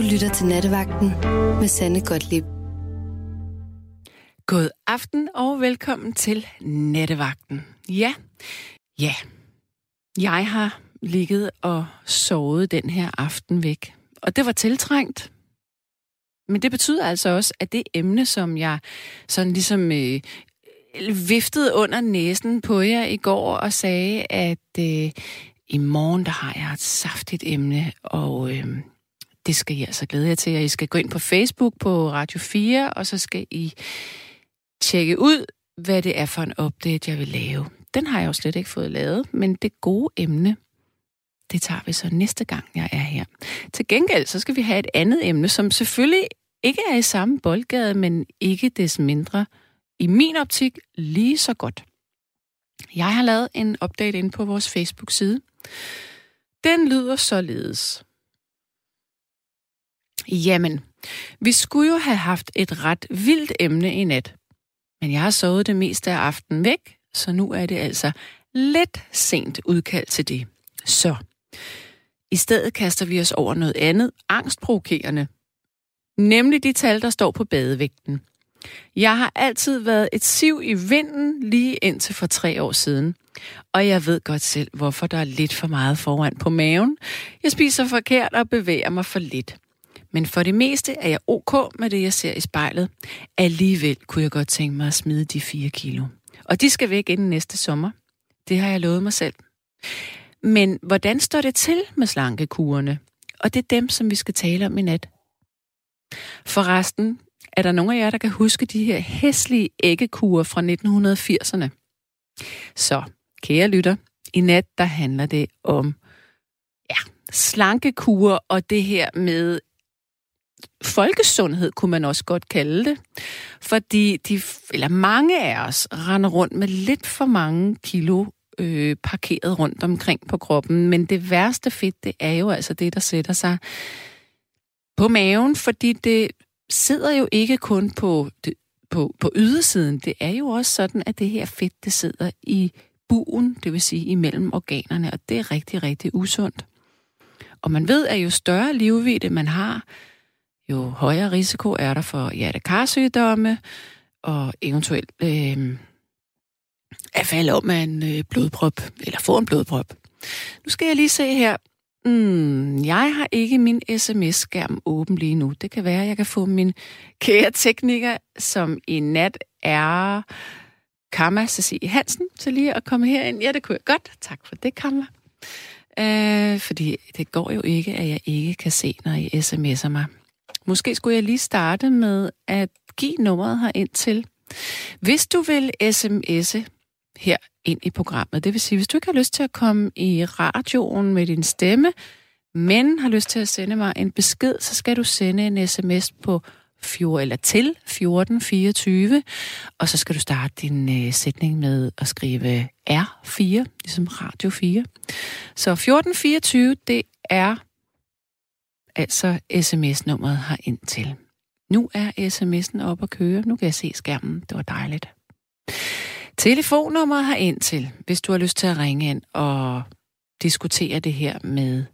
Du lytter til Nattevagten med Sanne Godtlip. God aften og velkommen til Nattevagten. Ja, ja. Jeg har ligget og sovet den her aften væk. Og det var tiltrængt. Men det betyder altså også, at det emne, som jeg sådan ligesom øh, viftede under næsen på jer i går og sagde, at øh, i morgen der har jeg et saftigt emne, og øh, det skal I altså glæde jer til. Og I skal gå ind på Facebook på Radio 4, og så skal I tjekke ud, hvad det er for en update, jeg vil lave. Den har jeg jo slet ikke fået lavet, men det gode emne, det tager vi så næste gang, jeg er her. Til gengæld, så skal vi have et andet emne, som selvfølgelig ikke er i samme boldgade, men ikke des mindre, i min optik, lige så godt. Jeg har lavet en update ind på vores Facebook-side. Den lyder således. Jamen, vi skulle jo have haft et ret vildt emne i nat. Men jeg har sovet det meste af aftenen væk, så nu er det altså lidt sent udkald til det. Så i stedet kaster vi os over noget andet angstprovokerende. Nemlig de tal, der står på badevægten. Jeg har altid været et siv i vinden lige indtil for tre år siden. Og jeg ved godt selv, hvorfor der er lidt for meget foran på maven. Jeg spiser forkert og bevæger mig for lidt. Men for det meste er jeg ok med det, jeg ser i spejlet. Alligevel kunne jeg godt tænke mig at smide de fire kilo. Og de skal væk inden næste sommer. Det har jeg lovet mig selv. Men hvordan står det til med slankekurene? Og det er dem, som vi skal tale om i nat. Forresten, er der nogen af jer, der kan huske de her hæslige æggekurer fra 1980'erne? Så, kære lytter, i nat der handler det om ja, slankekurer og det her med folkesundhed, kunne man også godt kalde det. Fordi de, eller mange af os render rundt med lidt for mange kilo øh, parkeret rundt omkring på kroppen. Men det værste fedt, det er jo altså det, der sætter sig på maven, fordi det sidder jo ikke kun på, det, på, på ydersiden. Det er jo også sådan, at det her fedt, det sidder i buen, det vil sige imellem organerne, og det er rigtig, rigtig usundt. Og man ved, at jo større livvidde man har, jo højere risiko er der for hjertekarsygdomme og eventuelt øh, at falde om af en øh, blodprop, eller få en blodprop. Nu skal jeg lige se her. Mm, jeg har ikke min sms-skærm åben lige nu. Det kan være, at jeg kan få min kære tekniker, som i nat er Kamma Cecilie Hansen, til lige at komme herind. Ja, det kunne jeg godt. Tak for det, Kamma. Øh, fordi det går jo ikke, at jeg ikke kan se, når I sms'er mig. Måske skulle jeg lige starte med at give nummeret her ind til. Hvis du vil sms'e her ind i programmet, det vil sige, hvis du ikke har lyst til at komme i radioen med din stemme, men har lyst til at sende mig en besked, så skal du sende en sms på 4 eller til 1424, og så skal du starte din øh, sætning med at skrive R4, ligesom Radio 4. Så 1424, det er altså sms-nummeret har ind til. Nu er sms'en op at køre. Nu kan jeg se skærmen. Det var dejligt. Telefonnummeret har ind til, hvis du har lyst til at ringe ind og diskutere det her med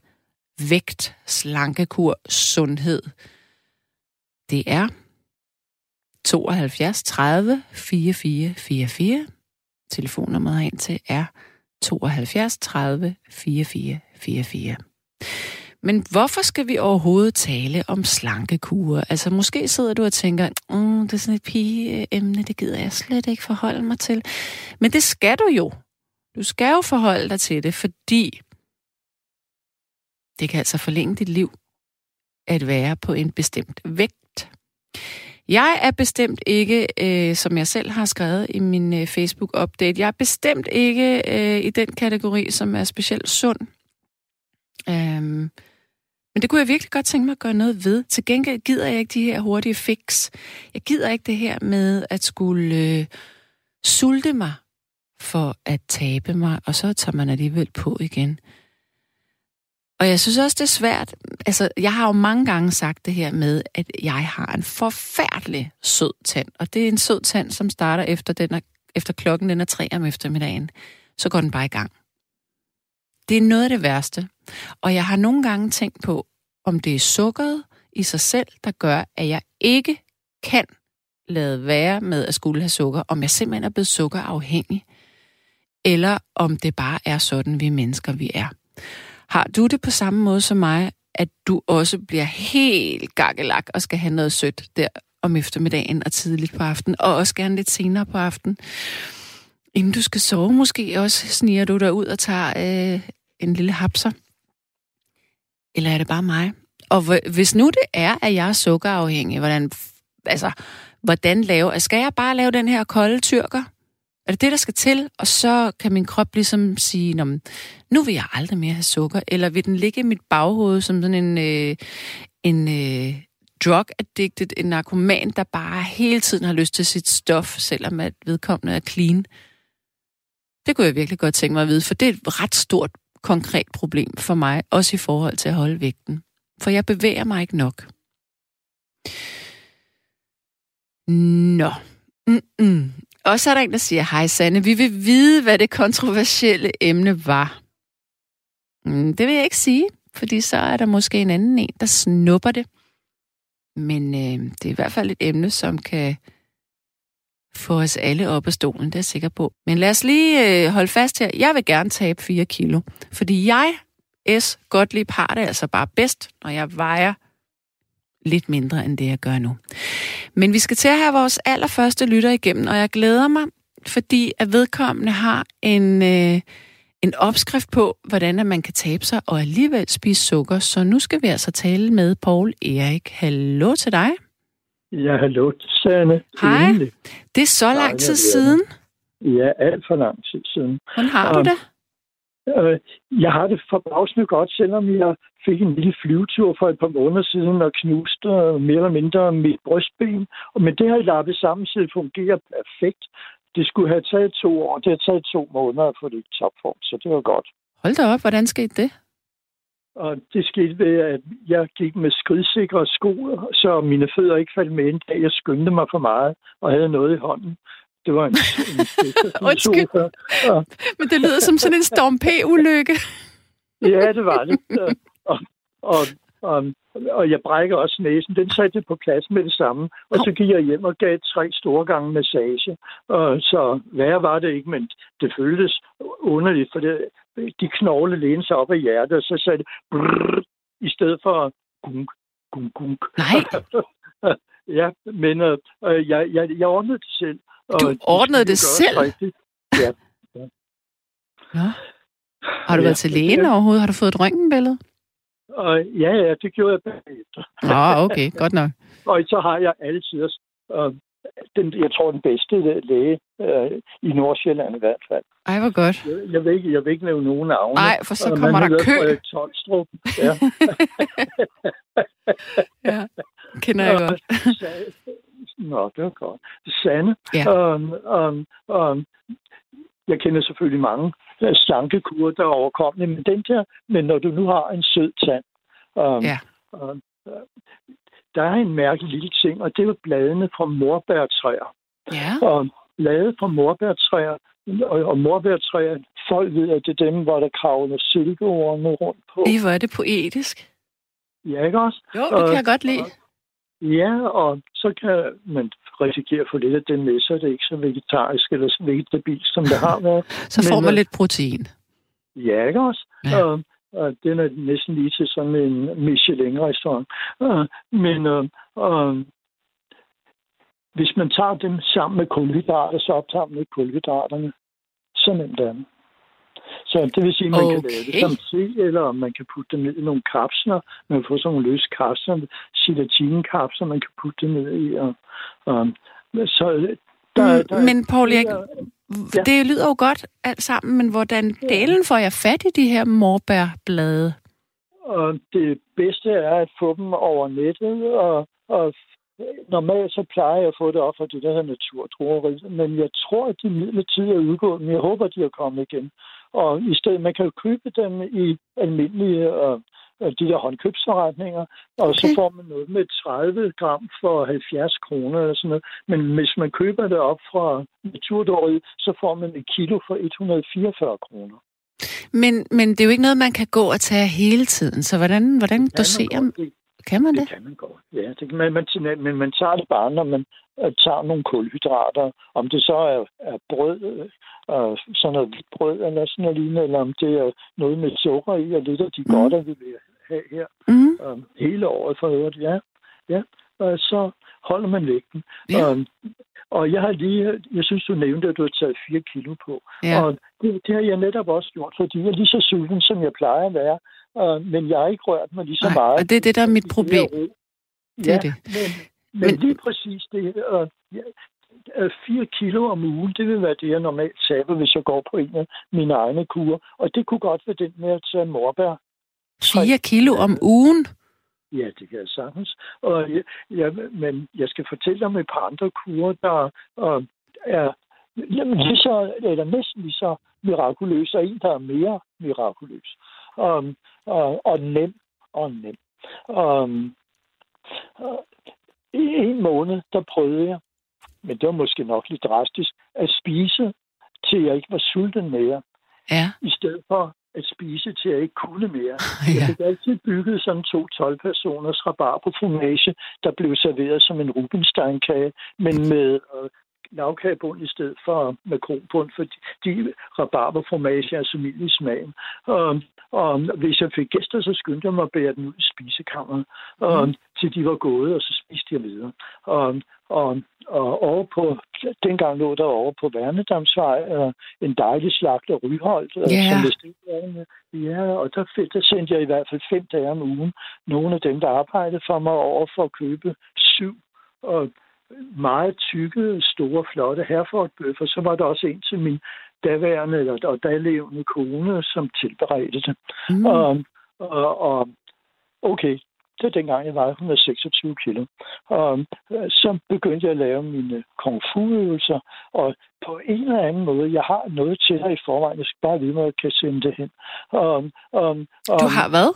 vægt, slankekur, sundhed. Det er 72 30 44 44. Telefonnummeret ind til er 72 30 44 44. Men hvorfor skal vi overhovedet tale om slankekure? Altså måske sidder du og tænker, mm, det er sådan et pigeemne, det gider jeg slet ikke forholde mig til. Men det skal du jo. Du skal jo forholde dig til det, fordi det kan altså forlænge dit liv at være på en bestemt vægt. Jeg er bestemt ikke, øh, som jeg selv har skrevet i min øh, Facebook-update, jeg er bestemt ikke øh, i den kategori, som er specielt sund. Øhm, men det kunne jeg virkelig godt tænke mig at gøre noget ved. Til gengæld gider jeg ikke de her hurtige fix. Jeg gider ikke det her med at skulle øh, sulte mig for at tabe mig, og så tager man alligevel på igen. Og jeg synes også, det er svært. Altså, jeg har jo mange gange sagt det her med, at jeg har en forfærdelig sød tand. Og det er en sød tand, som starter efter, den er, efter klokken den er tre om eftermiddagen. Så går den bare i gang. Det er noget af det værste. Og jeg har nogle gange tænkt på, om det er sukkeret i sig selv, der gør, at jeg ikke kan lade være med at skulle have sukker, om jeg simpelthen er blevet sukkerafhængig, eller om det bare er sådan, vi mennesker vi er. Har du det på samme måde som mig, at du også bliver helt gakkelak og skal have noget sødt der om eftermiddagen og tidligt på aftenen, og også gerne lidt senere på aftenen? Inden du skal sove måske også, sniger du dig ud og tager øh, en lille hapser? Eller er det bare mig? Og hvis nu det er, at jeg er sukkerafhængig, hvordan, altså, hvordan lave, skal jeg bare lave den her kolde tyrker? Er det det, der skal til? Og så kan min krop ligesom sige, nu vil jeg aldrig mere have sukker, eller vil den ligge i mit baghoved som sådan en, øh, en øh, drug addicted, en narkoman, der bare hele tiden har lyst til sit stof, selvom at vedkommende er clean? Det kunne jeg virkelig godt tænke mig at vide, for det er et ret stort, konkret problem for mig, også i forhold til at holde vægten. For jeg bevæger mig ikke nok. Nå. Mm-mm. Og så er der en, der siger, hej Sanne, vi vil vide, hvad det kontroversielle emne var. Mm, det vil jeg ikke sige, fordi så er der måske en anden en, der snupper det. Men øh, det er i hvert fald et emne, som kan få os alle op af stolen, det er jeg sikker på. Men lad os lige øh, holde fast her. Jeg vil gerne tabe 4 kilo, fordi jeg, S. Gottlieb, har det altså bare bedst, når jeg vejer lidt mindre end det, jeg gør nu. Men vi skal til at have vores allerførste lytter igennem, og jeg glæder mig, fordi at vedkommende har en, øh, en opskrift på, hvordan at man kan tabe sig og alligevel spise sukker. Så nu skal vi altså tale med Paul Erik. Hallo til dig. Ja, hallo, Sanne. Hej. Endelig. Det er så lang tid siden. Ja, alt for lang tid siden. Hvordan har du det? Øh, jeg har det forbavsende godt, selvom jeg fik en lille flyvetur for et par måneder siden og knuste mere eller mindre mit brystben. Men det har jeg lappet sammen, så det fungerer perfekt. Det skulle have taget to år. Det har taget to måneder at få det i topform, så det var godt. Hold da op, hvordan skete det? Og det skete ved, at jeg gik med skridsikre sko, så mine fødder ikke faldt med en dag. Jeg skyndte mig for meget og havde noget i hånden. Det var en, en, en Undskyld. Ja. Men det lyder som sådan en Storm P-ulykke. ja, det var det. Og, og, og, og jeg brækker også næsen. Den satte på plads med det samme. Og så gik jeg hjem og gav tre store gange massage. Og så værre var det ikke, men det føltes underligt, for det, de knogle lænede sig op af hjertet, og så sagde det brrr, i stedet for gunk, gunk, gunk. Nej. ja, men øh, jeg, jeg, jeg ordnede det selv. Og du ordnede det, det selv? Rigtigt. Ja. ja. ja. Har du ja. været til lægen ja. overhovedet? Har du fået et røntgenbillede? Og, ja, ja, det gjorde jeg bagefter. Ah, okay, godt nok. og så har jeg altid øh, den, jeg tror, den bedste læge øh, i Nordsjælland i hvert fald. Ej, hvor godt. Jeg, jeg, vil, ikke, jeg vil ikke nævne nogen navne. Nej, for så kommer der kø. Tolstrup. Ja. ja, kender jeg godt. Nå, det var godt. Sande. Ja. Um, um, um, jeg kender selvfølgelig mange slankekurer, der er overkommende, men den der, men når du nu har en sød tand, um, ja. um, der er en mærkelig lille ting, og det er bladene fra morbærtræer. Ja. Og blade fra morbærtræer, og, og morbærtræer, folk ved, at det er dem, hvor der kravler silkeordene rundt på. I, hvor er det poetisk. Ja, ikke også? Jo, det kan og, jeg godt lide. Og, Ja, og så kan man risikere at få lidt af det med, så er det ikke så vegetarisk eller vegetabilsk, som det har været. så får man Men, lidt protein. Ja, ikke også? Ja. Og, og den er næsten lige til sådan en Michelin-restaurant. Uh, men uh, uh, hvis man tager dem sammen med kulhydrater, så optager man ikke kulhydraterne. Så nemt er det. Så det vil sige, at man okay. kan lave det som te, eller man kan putte det ned i nogle kapsler. Man kan få sådan nogle løse kapsler, kapsler, man kan putte det ned i. Og, og, så der, der, men Paul, jeg, ja. det lyder jo godt alt sammen, men hvordan delen får jeg fat i de her morbærblade? Og det bedste er at få dem over nettet, og, og normalt så plejer jeg at få det op fra det der hedder naturdrueri, men jeg tror, at de midlertidigt er udgået, men jeg håber, de er kommet igen. Og i stedet, man kan jo købe dem i almindelige øh, de der håndkøbsforretninger, og okay. så får man noget med 30 gram for 70 kroner eller sådan noget. Men hvis man køber det op fra naturdåret, så får man et kilo for 144 kroner. Men, men det er jo ikke noget, man kan gå og tage hele tiden, så hvordan, hvordan doserer man? Kan man det? Det kan man godt. Ja, det man, man, men man tager det bare, når man uh, tager nogle kulhydrater. Om det så er, er brød, uh, sådan noget hvidt brød eller sådan noget lignende, eller om det er noget med sukker i, og lidt af de mm. godter, vi vil have her. Mm. Um, hele året for øvrigt, ja. ja. Uh, så holder man vægten. Ja. Um, og jeg har lige, jeg synes, du nævnte, at du har taget 4 kilo på. Ja. Og det, det har jeg netop også gjort, fordi jeg er lige så sulten, som jeg plejer at være. Uh, men jeg har ikke rørt mig lige så Nej, meget. Og det er det, der er mit problem. Det er det. Men, men, men lige præcis det. Uh, ja, 4 kilo om ugen, det vil være det, jeg normalt taber, hvis jeg går på en af mine egne kurer. Og det kunne godt være den med at tage morbær. 4 kilo om ugen? Ja, det kan jeg sagtens. Og, ja, men jeg skal fortælle dig om et par andre kurer, der uh, er jamen, lige så, eller næsten lige så mirakuløs, og en, der er mere mirakuløs. Um, og, og nem og nem. Um, uh, I en måned, der prøvede jeg, men det var måske nok lidt drastisk, at spise, til jeg ikke var sulten mere. Ja. I stedet for at spise, til jeg ikke kunne mere. ja. Jeg fik altid bygget sådan to 12-personers rabarberfromage, der blev serveret som en Rubinstein-kage, men med øh, lavkagebund i stedet for makronbund, fordi de rabarberfromage er så mild i smagen. Og, og hvis jeg fik gæster, så skyndte jeg mig at bære den ud i spisekammeret, og, mm. til de var gået, og så spiste jeg videre. Og, og, og over på, dengang lå der over på Værnedamsvej uh, en dejlig slagt af Ryholdt, yeah. som Ja, og der, der sendte jeg i hvert fald fem dage om ugen nogle af dem, der arbejdede for mig over for at købe syv og meget tykke, store, flotte herfordbøffer. Så var der også en til min daværende eller, og levende kone, som tilberedte det. Mm. Og, og, og okay, det var dengang, jeg var 126 kilo. Og øh, så begyndte jeg at lave mine kung fu-øvelser, og på en eller anden måde, jeg har noget til dig i forvejen, jeg skal bare hvor jeg kan sende det hen. Og, og, og, du har hvad?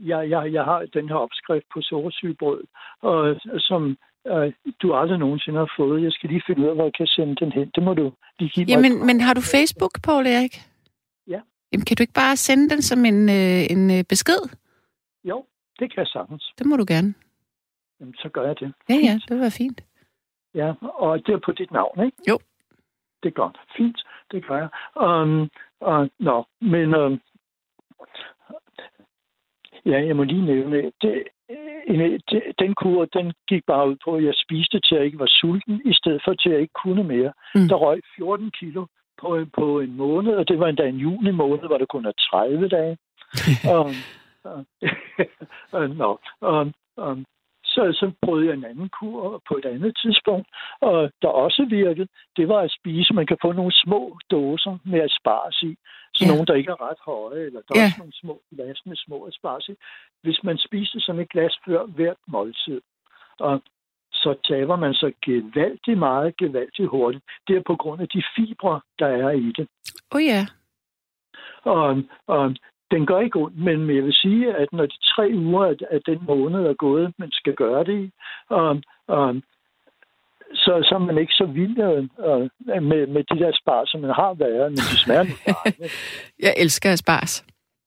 Jeg, jeg, jeg har den her opskrift på sukkersygebrød, og, som øh, du aldrig nogensinde har fået. Jeg skal lige finde ud af, hvor jeg kan sende den hen. Det må du lige give Jamen, mig. Men har du Facebook, Paul Erik? Ja. Jamen, kan du ikke bare sende den som en, øh, en besked? Jo, det kan jeg sagtens. Det må du gerne. Jamen, så gør jeg det. Ja, ja, det var fint. Ja, og det er på dit navn, ikke? Jo. Det er godt. Fint, det gør jeg. Um, uh, nå, men um, ja, jeg må lige nævne, det, den kur, den gik bare ud på, at jeg spiste til, at jeg ikke var sulten, i stedet for til, at jeg ikke kunne mere. Mm. Der røg 14 kilo på, på en måned, og det var endda en juni måned, hvor det kun er 30 dage. um, uh, no. um, um, så, så prøvede jeg en anden kur på et andet tidspunkt, og der også virkede, det var at spise. Man kan få nogle små dåser med asparges i, så ja. nogle, der ikke er ret høje, eller der ja. er også nogle små glas med små asparges. Hvis man spiser som et glas før hvert måltid, og så taber man sig gevaldigt meget, gevaldigt hurtigt. Det er på grund af de fibre, der er i det. Oh ja. Og, og den gør ikke ondt, men jeg vil sige, at når de tre uger af den måned er gået, man skal gøre det i, og, og, så, så er man ikke så vild øh, med, med de der spars, som man har været, men de smager nu Jeg elsker spars.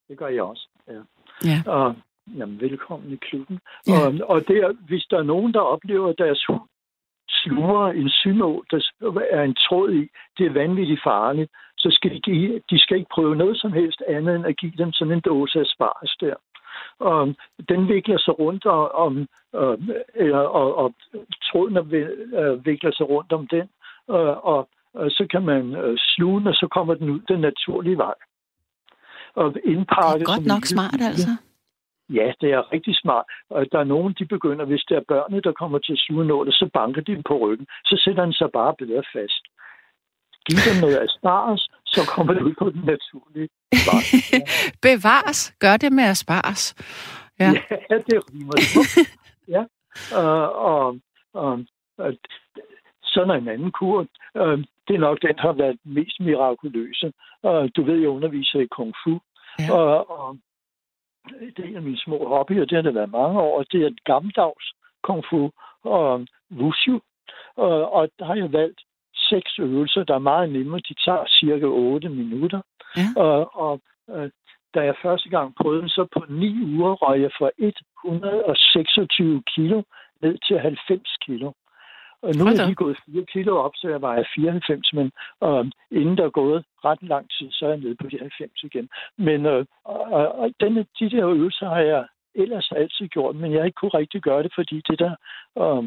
Det gør jeg også, ja. ja. Og, jamen, velkommen i klubben. Ja. Og, og det er, hvis der er nogen, der oplever, at deres hund sluger en synå, der er en tråd i, det er vanvittigt farligt så skal de, give, de skal ikke prøve noget som helst andet end at give dem sådan en dåse af spars der. Og den vikler sig rundt om, øh, eller, og, og tråden øh, vikler sig rundt om den, øh, og, og så kan man øh, sluge den, og så kommer den ud den naturlige vej. Og indpakke, det er godt nok smart, altså. Ja, det er rigtig smart. Og der er nogen, de begynder, hvis det er børnene, der kommer til at sluge nålet, så banker de dem på ryggen. Så sætter den sig bare bedre fast give dem noget asparges, så kommer det ud på den naturlige vej. Bevares. Gør det med asparges. Ja, ja det rimer Ja, uh, og, og, og sådan en anden kur, uh, det er nok den, der har været mest mirakuløse. Uh, du ved, jeg underviser i kung fu, ja. og, og det er en af mine små hobbyer, det har det været mange år, det er gammeldags kung fu og wushu, og, og der har jeg valgt seks øvelser, der er meget nemme. De tager cirka 8 minutter. Ja. Og, og øh, da jeg første gang prøvede så på ni uger røg jeg fra 126 kilo ned til 90 kilo. Og nu er jeg gået 4 kilo op, så jeg vejer 94, men øh, inden der er gået ret lang tid, så er jeg nede på de 90 igen. Men øh, og denne, de der øvelser har jeg ellers altid gjort, men jeg har ikke kunne rigtig gøre det, fordi det der øh,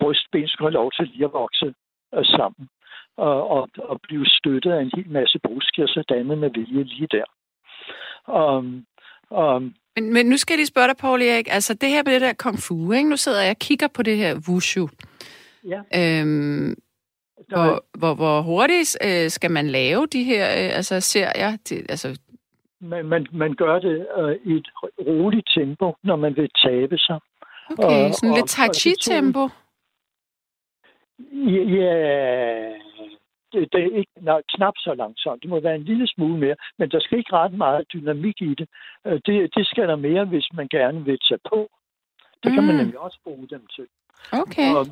brystben skulle have lov til lige at vokse øh, sammen og, og, og blive støttet af en hel masse bruskjer, så dannet med vilje lige der. Um, um, men, men nu skal jeg lige spørge dig, Paul Erik. Altså det her med det der kung fu, ikke? nu sidder jeg og kigger på det her wushu. Ja. Øhm, hvor, hvor, hvor hurtigt øh, skal man lave de her øh, altså, serier? Det, altså... man, man, man gør det øh, i et roligt tempo, når man vil tabe sig. Okay, og, sådan og, lidt tai chi-tempo? Ja, det, det er ikke nej, knap så langsomt. Det må være en lille smule mere, men der skal ikke ret meget dynamik i det. Øh, det, det skal der mere, hvis man gerne vil tage på. Det mm. kan man mm. nemlig også bruge dem til. Okay. Og,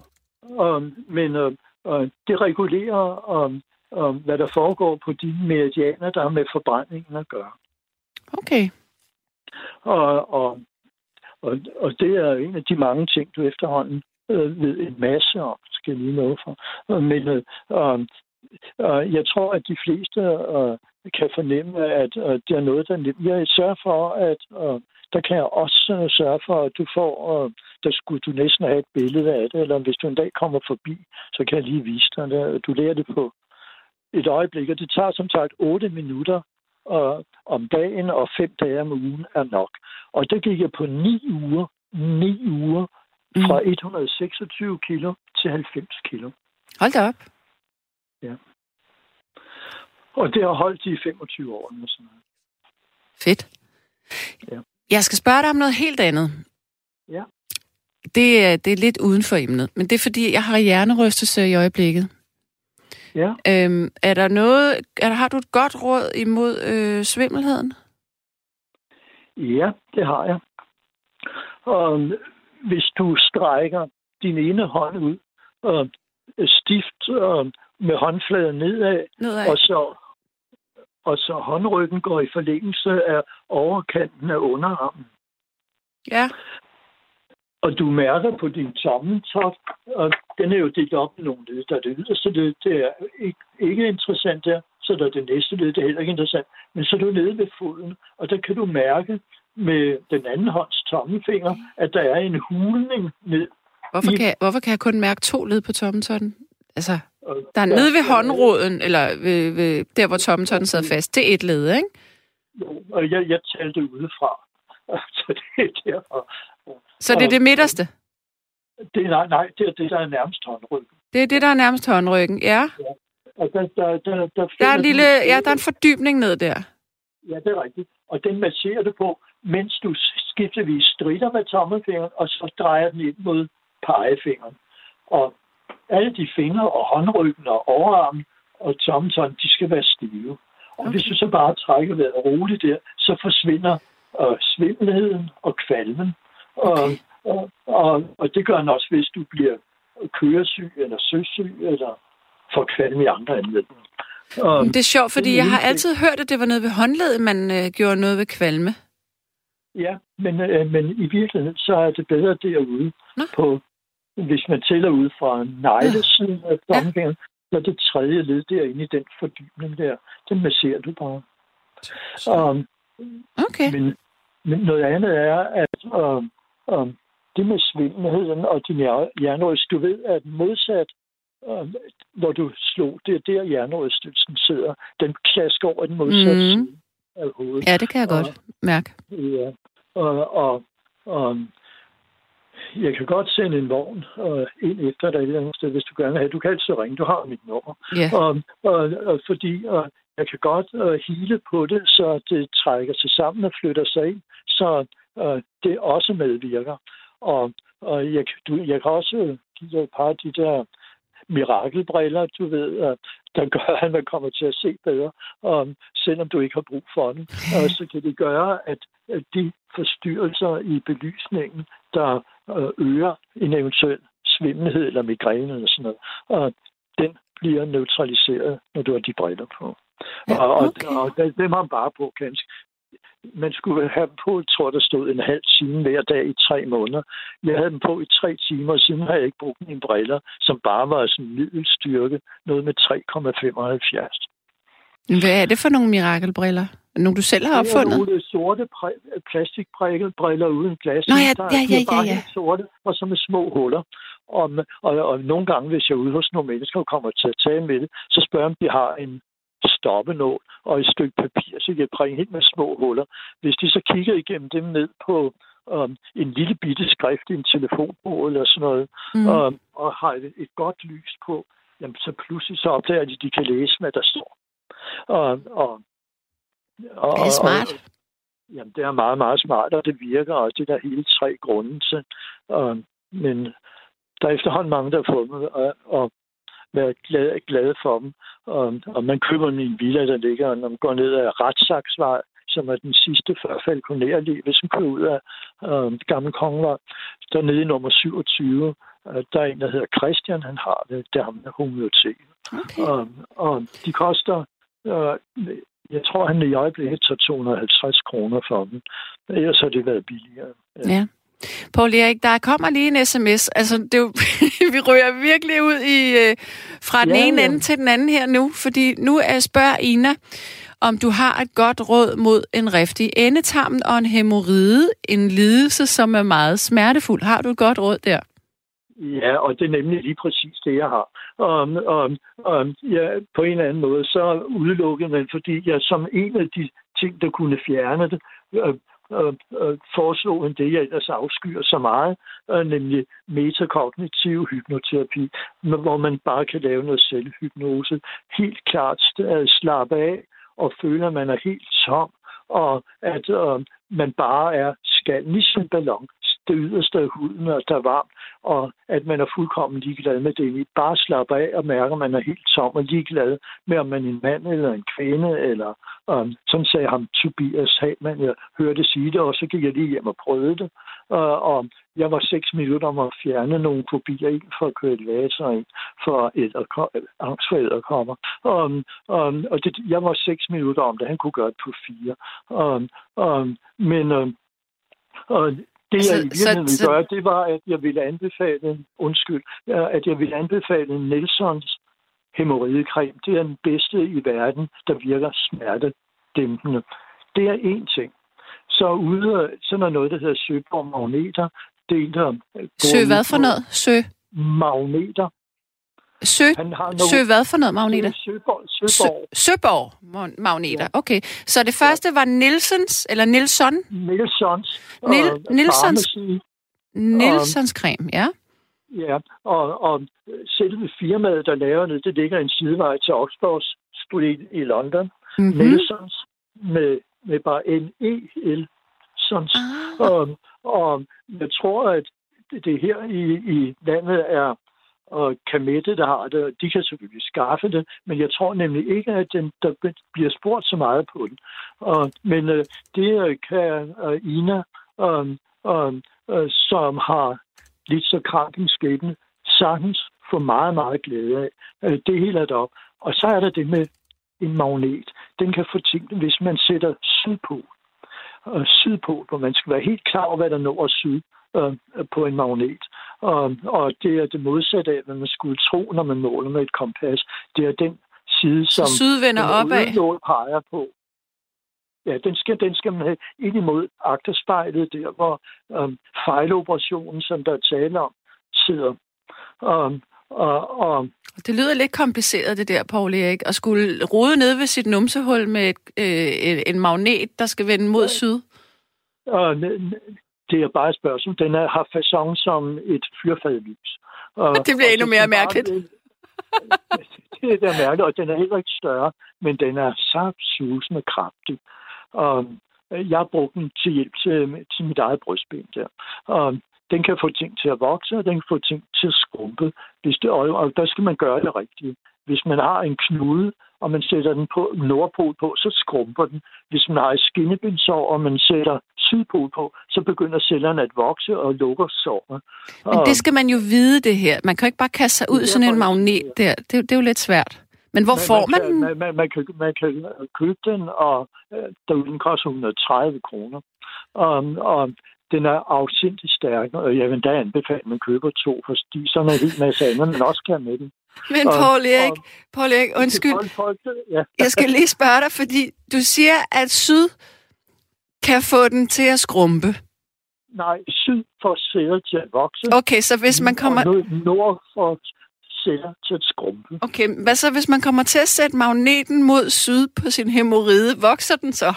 og, men og, og det regulerer, og, og, hvad der foregår på de meridianer, der har med forbrændingen at gøre. Okay. Og, og, og, og det er en af de mange ting, du efterhånden øh, ved en masse om, skal jeg lige nå for. Men øh, øh, jeg tror, at de fleste øh, kan fornemme, at øh, det er noget, der Jeg sørger for, at øh, der kan jeg også øh, sørge for, at du får, øh, der skulle du næsten have et billede af det, eller hvis du en dag kommer forbi, så kan jeg lige vise dig det. Du lærer det på et øjeblik, og det tager som sagt 8 minutter og, om dagen, og fem dage om ugen er nok. Og det gik jeg på ni uger, ni uger, fra 126 mm. kilo til 90 kilo. Hold da op. Ja. Og det har holdt i 25 år. Eller sådan noget. Fedt. Ja. Jeg skal spørge dig om noget helt andet. Ja. Det, er, det er lidt uden for emnet, men det er fordi, jeg har hjernerystelse i øjeblikket. Ja. Øhm, er der noget, er der, har du et godt råd imod øh, svimmelheden? Ja, det har jeg. Og hvis du strækker din ene hånd ud og stift og med håndfladen nedad, nedad. Og, så, og så håndryggen går i forlængelse af overkanten af underarmen. Ja. Og du mærker på din tommeltop, og den er jo delt op i nogle led. Der er det yderste led, det er ikke, ikke interessant der. Så der er det næste led, det er heller ikke interessant. Men så er du nede ved foden, og der kan du mærke med den anden hånds tommelfinger, at der er en hulning ned. Hvorfor, i... kan, jeg, hvorfor kan jeg kun mærke to led på tommeltotten? Altså, der er nede ved håndroden, eller ved, ved, der, hvor tommeltotten sidder fast. Det er et led, ikke? Jo, og jeg, jeg talte udefra. Så det er derfor. Så det er det midterste? Det, nej, nej, det er det, der er nærmest håndryggen. Det er det, der er nærmest håndryggen, ja. ja. Og der, der, der, der, der er en lille, ja, der er en fordybning ned der. Ja, det er rigtigt. Og den masserer du på, mens du skiftevis strider med tommelfingeren, og så drejer den ind mod pegefingeren. Og alle de fingre og håndryggen og overarmen og tommeltotten, de skal være stive. Og okay. hvis du så bare trækker vejret roligt der, så forsvinder øh, svimmelheden og kvalmen. Okay. Og, og, og, og det gør den også, hvis du bliver køresyg eller søsyg eller får kvalme i andre anledninger. Og, det er sjovt, fordi jeg har altid hørt, at det var noget ved håndledet, man øh, gjorde noget ved kvalme. Ja, men, øh, men i virkeligheden, så er det bedre derude Nå. på, hvis man tæller ud fra neglesiden af tommelfingeren, er det tredje led derinde i den fordybning der. Den masserer du bare. Um, okay. Men, men noget andet er, at um, um, det med svimmelheden og din hjernerøst, du ved, at modsat, um, når du slog, det er der hjernerystelsen sidder. Den klasker over den modsatte mm. side af hovedet. Ja, det kan jeg og, godt mærke. Ja, og, og, og jeg kan godt sende en vogn uh, ind efter dig et eller andet sted, hvis du gerne vil have. Du kan altid ringe, du har mit nummer. Yeah. Og, og, og fordi uh, jeg kan godt uh, hele på det, så det trækker sig sammen og flytter sig ind, så uh, det også medvirker. Og, og jeg, du, jeg kan også give dig et par af de der mirakelbriller, du ved, der gør, at man kommer til at se bedre, um, selvom du ikke har brug for den. Og så kan det gøre, at de forstyrrelser i belysningen, der øh, øger en eventuel svimmelhed eller migræne eller sådan noget, og den bliver neutraliseret, når du har de briller på. Ja, okay. Og, og, og dem har man bare på, ganske. Man skulle have dem på, jeg tror, der stod en halv time hver dag i tre måneder. Jeg havde dem på i tre timer, og siden har jeg ikke brugt mine briller, som bare var sådan middelstyrke, noget med 3,75. Hvad er det for nogle mirakelbriller? Nogle, du selv har opfundet? Det er nogle sorte plastikbriller uden glas. Nå ja, ja, ja, ja, ja. sorte, og så med små huller. Og, og, og nogle gange, hvis jeg er ude hos nogle mennesker og kommer til at tage med det, så spørger jeg, om de har en stoppenål og et stykke papir, så jeg bringe helt med små huller. Hvis de så kigger igennem dem ned på um, en lille bitte skrift i en telefonbog eller sådan noget, mm. um, og har et, et godt lys på, jamen så pludselig så opdager de, at de kan læse, hvad der står. Og, og, og, det er smart. Og, jamen, det er meget, meget smart, og det virker, og det er der hele tre grunde til. Um, men der er efterhånden mange, der har fundet, og, og være glad, glad for dem. Og, og man køber en villa, der ligger, når man går ned ad Retssaksvej, som er den sidste før Falconer hvis man kører ud af øh, Gamle Kongevej. Der nede i nummer 27, øh, der er en, der hedder Christian, han har det, der har man homeoteket. Okay. Og, og de koster, øh, jeg tror, han i øjeblikket tager 250 kroner for dem. Ellers har det været billigere. Ja. ja. Paul Erik, der kommer lige en sms. Altså, det er jo, vi rører virkelig ud i øh, fra den ja, ene ja. ende til den anden her nu, fordi nu er spørger Ina, om du har et godt råd mod en riftig endetarm og en hemorrhide, en lidelse, som er meget smertefuld. Har du et godt råd der? Ja, og det er nemlig lige præcis det, jeg har. Um, um, um, ja, på en eller anden måde, så udelukkede man, fordi jeg som en af de ting, der kunne fjerne det, øh, øh, øh, foreslog det, jeg ellers afskyer så meget, øh, nemlig metakognitiv hypnoterapi, hvor man bare kan lave noget selvhypnose. Helt klart øh, slappe af og føle, at man er helt tom, og at øh, man bare er skal, ligesom en ballon det yderste af huden, og der er varmt, og at man er fuldkommen ligeglad med det. Bare slapper af og mærker, at man er helt tom og ligeglad med, om man er en mand eller en kvinde, eller øhm, um, som sagde ham Tobias Hagman, jeg hørte sige det, og så gik jeg lige hjem og prøvede det. Uh, og jeg var seks minutter om at fjerne nogle kopier ind for at køre et laser ind for et angst for æderkommer. Um, øhm, um, øhm, og det, jeg var seks minutter om det. Han kunne gøre det på fire. Um, um, men um, og det, jeg i virkeligheden så, ville gøre, det var, at jeg ville anbefale, undskyld, at jeg ville anbefale Nelsons hemorridecreme. Det er den bedste i verden, der virker smertedæmpende. Det er én ting. Så ude, så er der noget, der hedder Søborg Magneter. Det er der Sø hvad for noget? Sø? Magneter. Sø, han har noget, sø hvad for noget magneter? Søborg. Søborg. Sø, Søborg magneter, ja. okay. Så det første var Nilsons, eller Nilsson? Nilsons. Nil, uh, Nilsons, Nilsons creme, ja. Ja, og, og selve firmaet, der laver det, det ligger en sidevej til Oxford Street i London. Mm-hmm. Nilsons med, med bare N-E-L. Ah. Og, og jeg tror, at det her i, i landet er og Kamette, der har det, de kan selvfølgelig skaffe det, men jeg tror nemlig ikke, at den, der bliver spurgt så meget på den. Og, men øh, det øh, kan øh, Ina, øh, øh, øh, som har lidt så kranken skæbne, sagtens få meget, meget glæde af. Øh, det hele er op. Og så er der det med en magnet. Den kan få ting, hvis man sætter sydpå. Og sydpå, hvor man skal være helt klar over, hvad der når syd øh, på en magnet. Og, og det er det modsatte af, hvad man skulle tro, når man måler med et kompas. Det er den side, som syd vender opad. peger på. Ja, den skal, den skal man have ind imod agterspejlet, der hvor um, fejloperationen, som der er tale om, sidder. Um, og, og, det lyder lidt kompliceret, det der, Paul Erik, at skulle rode ned ved sit numsehul med et, øh, en magnet, der skal vende mod syd. Og, det er bare et spørgsmål. Den er, har fasong som et fyrfadlys. Og, det bliver endnu mere mærkeligt. Det, det er der mærkeligt, og den er heller ikke større, men den er så susende kraftig. Og øh, jeg har brugt den til hjælp til, til mit eget brystben der. Og den kan få ting til at vokse, og den kan få ting til at skrumpe. Hvis det, og, og der skal man gøre det rigtigt. Hvis man har en knude, og man sætter den på nordpol på, så skrumper den. Hvis man har et skinnebindsår, og man sætter sydpol på, så begynder cellerne at vokse og lukker såret. Men det skal man jo vide, det her. Man kan ikke bare kaste sig ud sådan en magnet der. Det, det er jo lidt svært. Men hvor man, får man? man den? Man, man, man, kan, man kan købe den, og øh, derude koster 130 kroner. Og, og den er afsindig stærk, og jeg vil da anbefale, at man køber to, fordi så er en hel masse andet, man også kan med den. Men Paul Erik, Paul Erik, undskyld. Ja. Jeg skal lige spørge dig, fordi du siger, at syd kan få den til at skrumpe. Nej, syd for celler til at vokse, Okay, så hvis man kommer... og nord- for celler til at skrumpe. Okay, hvad så hvis man kommer til at sætte magneten mod syd på sin hemorride, vokser den så?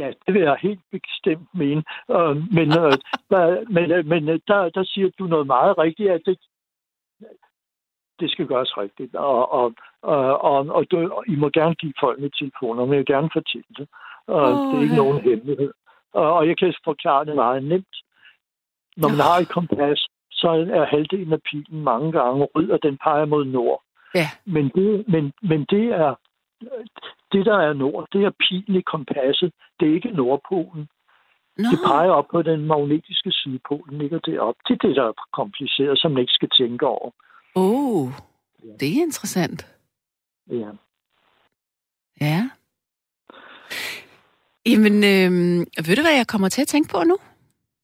Ja, det vil jeg helt bestemt mene. Uh, men der, men, uh, men uh, der, der siger du noget meget rigtigt, at det, det skal gøres rigtigt. Og, og, og, og, og, du, og I må gerne give folkene telefoner, men jeg vil gerne fortælle det. Uh, Åh, det er ikke nogen hemmelighed. Og, og jeg kan forklare det meget nemt. Når man har et kompas, så er halvdelen af pilen mange gange rød, og den peger mod nord. Ja. Men det, men, men det er det, der er nord, det er pilen i kompasset. Det er ikke Nordpolen. Nå, Det peger op på den magnetiske sydpol, den ligger deroppe. Det er det, der er kompliceret, som man ikke skal tænke over. Oh, det er interessant. Ja. Ja. Jamen, øh, ved du, hvad jeg kommer til at tænke på nu?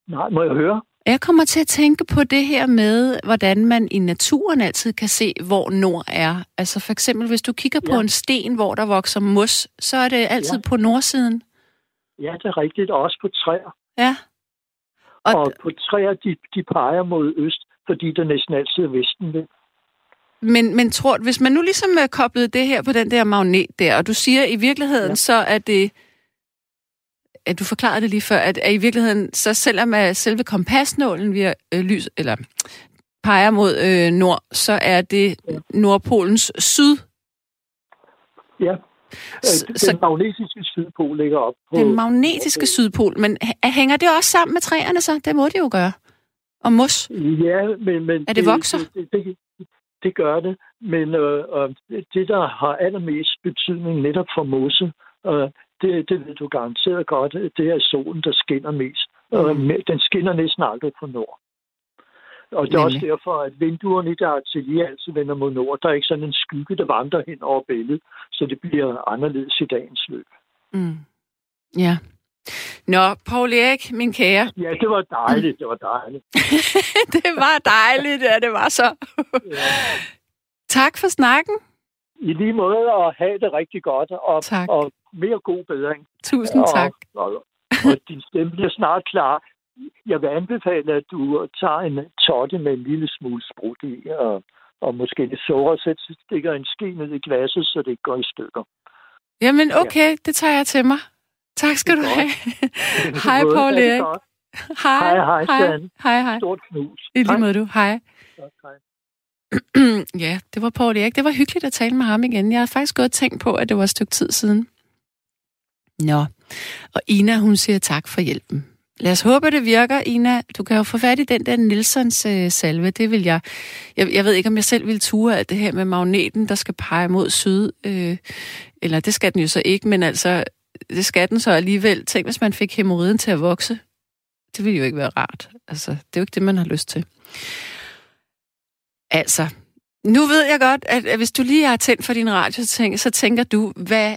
Nej, må jeg høre? Jeg kommer til at tænke på det her med, hvordan man i naturen altid kan se, hvor nord er. Altså for eksempel, hvis du kigger på Ja. en sten, hvor der vokser mos, så er det altid Ja. på nordsiden. Ja, det er rigtigt. Og også på træer. Ja. Og, Og, på træer, de, de peger mod øst, fordi der næsten altid er vesten ved. Men, men tror hvis man nu ligesom er koblet det her på den der magnet der, og du siger i virkeligheden, ja. Så er det, at du forklarede det lige før, at, at i virkeligheden, så selvom at selve kompasnålen vi øh, lys, eller peger mod øh, nord, så er det Ja. Nordpolens syd Ja. Øh, Den så- magnetiske sydpol ligger op på... Den magnetiske sydpol. Men hænger det også sammen med træerne så? Det må det jo gøre. Og mos. Ja, men... men Er det vokser? Det, det, det, det gør det, men øh, øh, det, der har allermest betydning netop for mose, øh, det, det ved du garanteret godt, det er solen, der skinner mest. Mm. Øh, den skinner næsten aldrig på nord. Og det er også derfor, at vinduerne i det atelier altid vender mod nord. Der er ikke sådan en skygge, der vandrer hen over billedet, så det bliver anderledes i dagens løb. Mm. Ja. Nå, Paul Erik, min kære. Ja, det var dejligt, det var dejligt. det var dejligt, ja, det var så. Ja. tak for snakken. I lige måde at have det rigtig godt, og, Tak. og mere god bedring. Tusind tak. Og, og, og din stemme bliver snart klar. Jeg vil anbefale, at du tager en totte med en lille smule sprut i, og, og måske lidt sukker, så stikker en ske ned i glasset, så det ikke går i stykker. Jamen, okay, det tager jeg til mig. Tak skal du have. Hej, Paul Erik. Hej, Hej, hej, hej, hej. Stort knus. I lige måde du. Hej. ja, det var Paul Erik. Det var hyggeligt at tale med ham igen. Jeg har faktisk godt tænkt på, at det var et stykke tid siden. Nå, og Ina, hun siger tak for hjælpen. Lad os håbe, det virker, Ina. Du kan jo få fat i den der Nilsons øh, salve. Det vil jeg, jeg... Jeg ved ikke, om jeg selv vil ture alt det her med magneten, der skal pege mod syd. Øh, eller det skal den jo så ikke, men altså, det skal den så alligevel. Tænk, hvis man fik hemorriden til at vokse. Det ville jo ikke være rart. Altså, det er jo ikke det, man har lyst til. Altså, nu ved jeg godt, at, hvis du lige har tændt for din radio, så tænker, så tænker du, hvad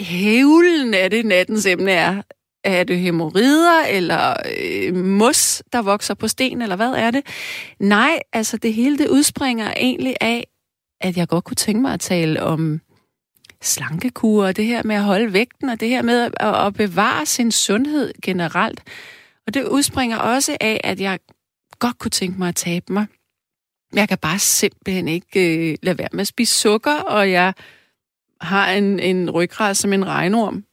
hævlen er det, nattens emne er? Er det hemorrider eller øh, mos, der vokser på sten, eller hvad er det? Nej, altså det hele det udspringer egentlig af, at jeg godt kunne tænke mig at tale om slankekur, og det her med at holde vægten, og det her med at, at bevare sin sundhed generelt. Og det udspringer også af, at jeg godt kunne tænke mig at tabe mig. Jeg kan bare simpelthen ikke øh, lade være med at spise sukker, og jeg har en, en ryggrad som en regnorm.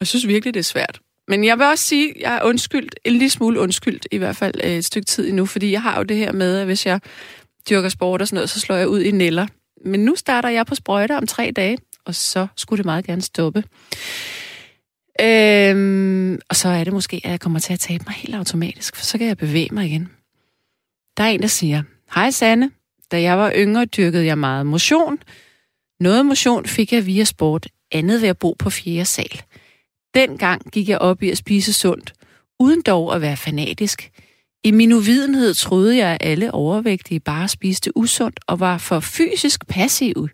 Jeg synes virkelig, det er svært. Men jeg vil også sige, at jeg er undskyldt, en lille smule undskyldt, i hvert fald øh, et stykke tid endnu, fordi jeg har jo det her med, at hvis jeg dyrker sport og sådan noget, så slår jeg ud i neller. Men nu starter jeg på sprøjter om tre dage, og så skulle det meget gerne stoppe. Øhm, og så er det måske, at jeg kommer til at tabe mig helt automatisk, for så kan jeg bevæge mig igen. Der er en, der siger, Hej Sanne, da jeg var yngre, dyrkede jeg meget motion. Noget motion fik jeg via sport, andet ved at bo på fjerde sal. Dengang gik jeg op i at spise sundt, uden dog at være fanatisk. I min uvidenhed troede jeg, at alle overvægtige bare spiste usundt og var for fysisk passive.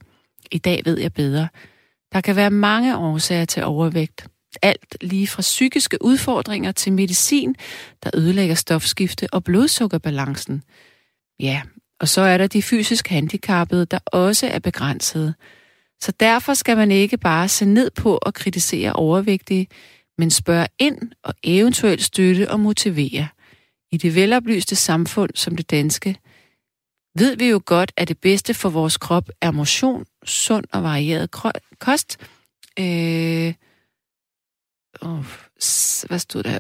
I dag ved jeg bedre. Der kan være mange årsager til overvægt. Alt lige fra psykiske udfordringer til medicin, der ødelægger stofskifte og blodsukkerbalancen. Ja, og så er der de fysisk handicappede, der også er begrænsede. Så derfor skal man ikke bare se ned på og kritisere overvægtige, men spørge ind og eventuelt støtte og motivere. I det veloplyste samfund som det danske, ved vi jo godt, at det bedste for vores krop er motion, sund og varieret kost. Øh, oh, hvad stod der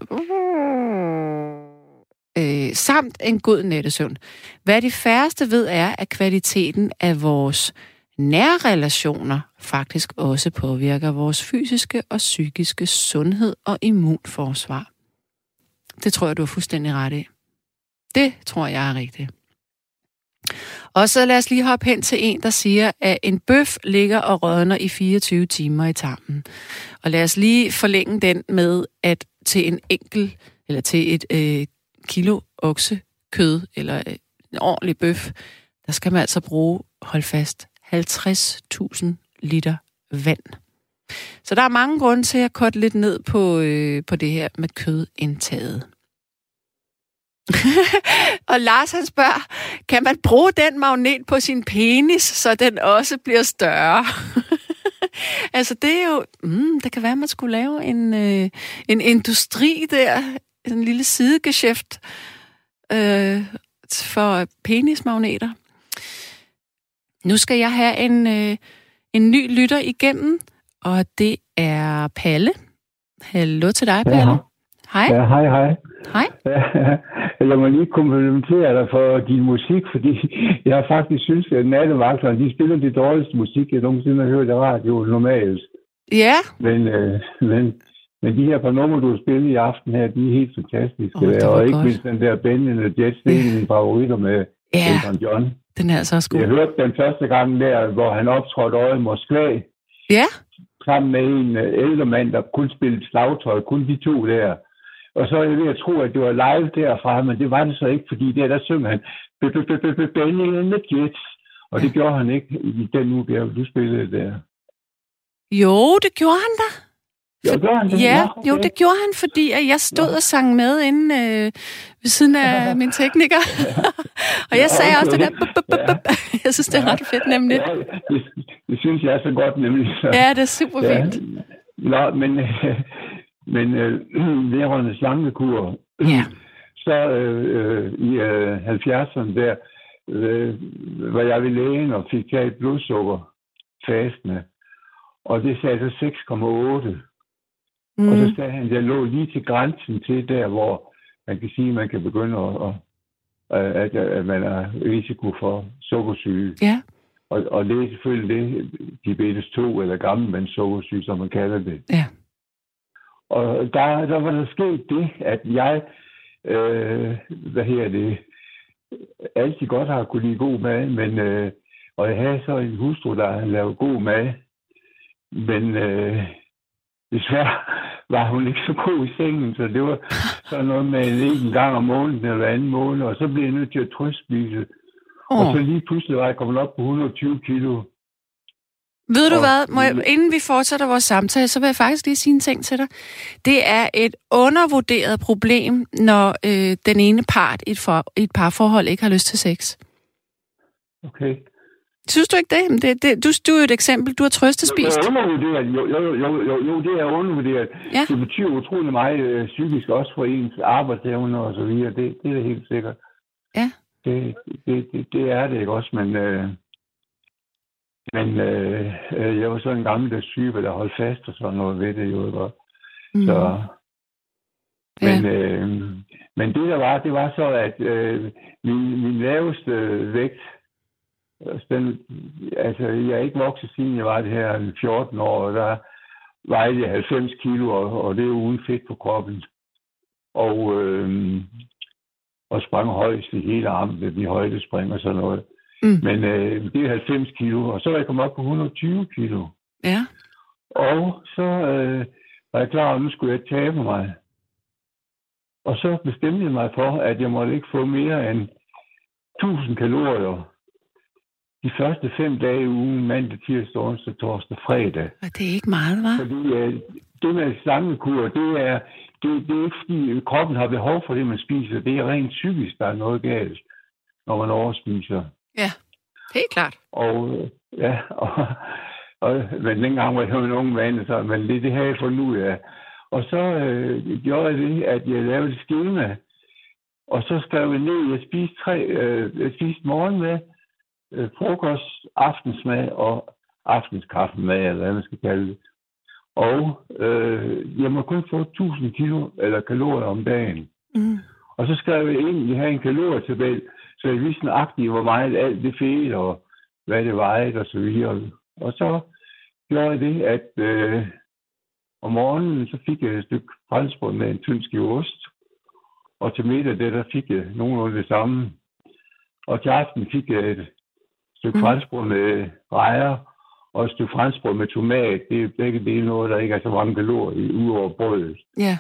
Øh, samt en god nattesøvn. Hvad de færreste ved er, at kvaliteten af vores nærrelationer faktisk også påvirker vores fysiske og psykiske sundhed og immunforsvar. Det tror jeg, du er fuldstændig ret i. Det tror jeg er rigtigt. Og så lad os lige hoppe hen til en, der siger, at en bøf ligger og rådner i 24 timer i tarmen. Og lad os lige forlænge den med, at til en enkel, eller til et øh, kilo oksekød, eller øh, en ordentlig bøf, der skal man altså bruge, hold fast, 50.000 liter vand. Så der er mange grunde til at korte lidt ned på, øh, på det her med kødindtaget. og Lars han spørger, kan man bruge den magnet på sin penis, så den også bliver større? altså det er jo, mm, det kan være, at man skulle lave en, øh, en industri der, en lille sidegeschæft øh, for penismagneter. Nu skal jeg have en, øh, en ny lytter igennem, og det er Palle. Hallo til dig, Palle. Ja. Hej. Ja, hej, hej. Hej. Jeg må lige komplimentere dig for din musik, fordi jeg faktisk synes, at nattevagterne, de spiller det dårligste musik, jeg nogensinde har hørt i radio normalt. Ja. Men, øh, men, men de her par numre, du har spillet i aften her, de er helt fantastiske. Oh, og ikke godt. mindst den der og Jets, det er mine favoritter med ja. Elton John. Den er altså også god. Jeg hørte den første gang der, hvor han optrådte over i Moskva. Ja. Sammen med en øh, ældre mand, der kun spillede slagtøj. Kun de to der. Og så er jeg ved at tro, at det var live derfra, men det var det så ikke, fordi der, der synger han Benjamin the Jets. Og det gjorde han ikke i den uge, du spillede der. Jo, det gjorde han da. Jo, det han det. Ja, okay. jo, det gjorde han, fordi at jeg stod ja. og sang med inde øh, ved siden af min tekniker. og jeg sagde også det der... Jeg synes, det er ret fedt, nemlig. Ja, det, det synes jeg er så godt, nemlig. Ja, det er super fint. Nå, men Men øh, vedrørende slankekur, ja. så øh, øh, i øh, 70'erne der, øh, var jeg ved lægen og fik taget blodsukker fastende. Og det sagde så 6,8. Mm. Og så mm. sagde han, at jeg lå lige til grænsen til der, hvor man kan sige, at man kan begynde at, at, at, man er risiko for sukkersyge. Ja. Og, og det er selvfølgelig det, diabetes 2, eller gammelmands sukkersyge, som man kalder det. Ja. Og der, der var der sket det, at jeg, øh, hvad her det, altid godt har kunne lide god mad, men, øh, og jeg havde så en hustru, der lavede god mad, men øh, desværre var hun ikke så god i sengen, så det var sådan noget med en gang om måneden eller anden måned, og så blev jeg nødt til at trøstspise. Oh. Og så lige pludselig var jeg kommet op på 120 kilo. Ved du hvad, Må jeg, inden vi fortsætter vores samtale, så vil jeg faktisk lige sige en ting til dig. Det er et undervurderet problem, når øh, den ene part i et, for, i et parforhold ikke har lyst til sex. Okay. Synes du ikke det? det, det du, du er et eksempel. Du har trøstespist. Det er undervurderet. Jo, jo, jo, jo, jo, det er undervurderet. Ja. Det betyder utrolig meget øh, psykisk også for ens arbejdsevne og så videre. Det, det er helt sikkert. Ja. Det, det, det, det er det ikke også, men... Øh, men øh, øh, jeg var sådan en gammel syge, der holdt fast og sådan noget ved det jo ikke. Mm. Så, men, ja. øh, men det der var, det var så, at øh, min, min laveste vægt, altså, den, altså jeg er ikke vokset siden jeg var det her 14 år, og der vejede jeg 90 kilo, og, og det er uden fedt på kroppen. Og, øh, og sprang højst i hele armen ved de højdespring og sådan noget. Mm. Men øh, det er 90 kilo, og så er jeg kommet op på 120 kilo. Ja. Og så øh, var jeg klar, at nu skulle jeg tabe mig. Og så bestemte jeg mig for, at jeg måtte ikke få mere end 1000 kalorier de første fem dage i ugen, mandag, tirsdag, onsdag, torsdag, fredag. Og det er ikke meget, hva'? Fordi øh, det med slangekur, det er, det, det er ikke fordi kroppen har behov for det, man spiser. Det er rent psykisk, der er noget galt, når man overspiser. Ja, helt klart. Og ja, og, og, men dengang var jeg jo en ung mand, så, men det, det har jeg fundet ud af. Og så øh, gjorde jeg det, at jeg lavede et schema, og så skrev jeg ned, jeg spiste, tre, øh, jeg spiste morgenmad, øh, frokost, aftensmad og aftenskaffemad, eller hvad man skal kalde det. Og øh, jeg må kun få 1000 kilo eller kalorier om dagen. Mm. Og så skrev jeg ind, jeg havde en kalorietabel, så jeg vidste nøjagtigt, hvor meget alt det fedt, og hvad det vejede, og så videre. Og så gjorde jeg det, at øh, om morgenen, så fik jeg et stykke franskbrød med en tynd skive ost. Og til middag, det der fik jeg nogenlunde det samme. Og til aften fik jeg et stykke mm. franskbrød med rejer, og et stykke franskbrød med tomat. Det er begge dele noget, der ikke er så mange kalorier i, udover brødet. Ja.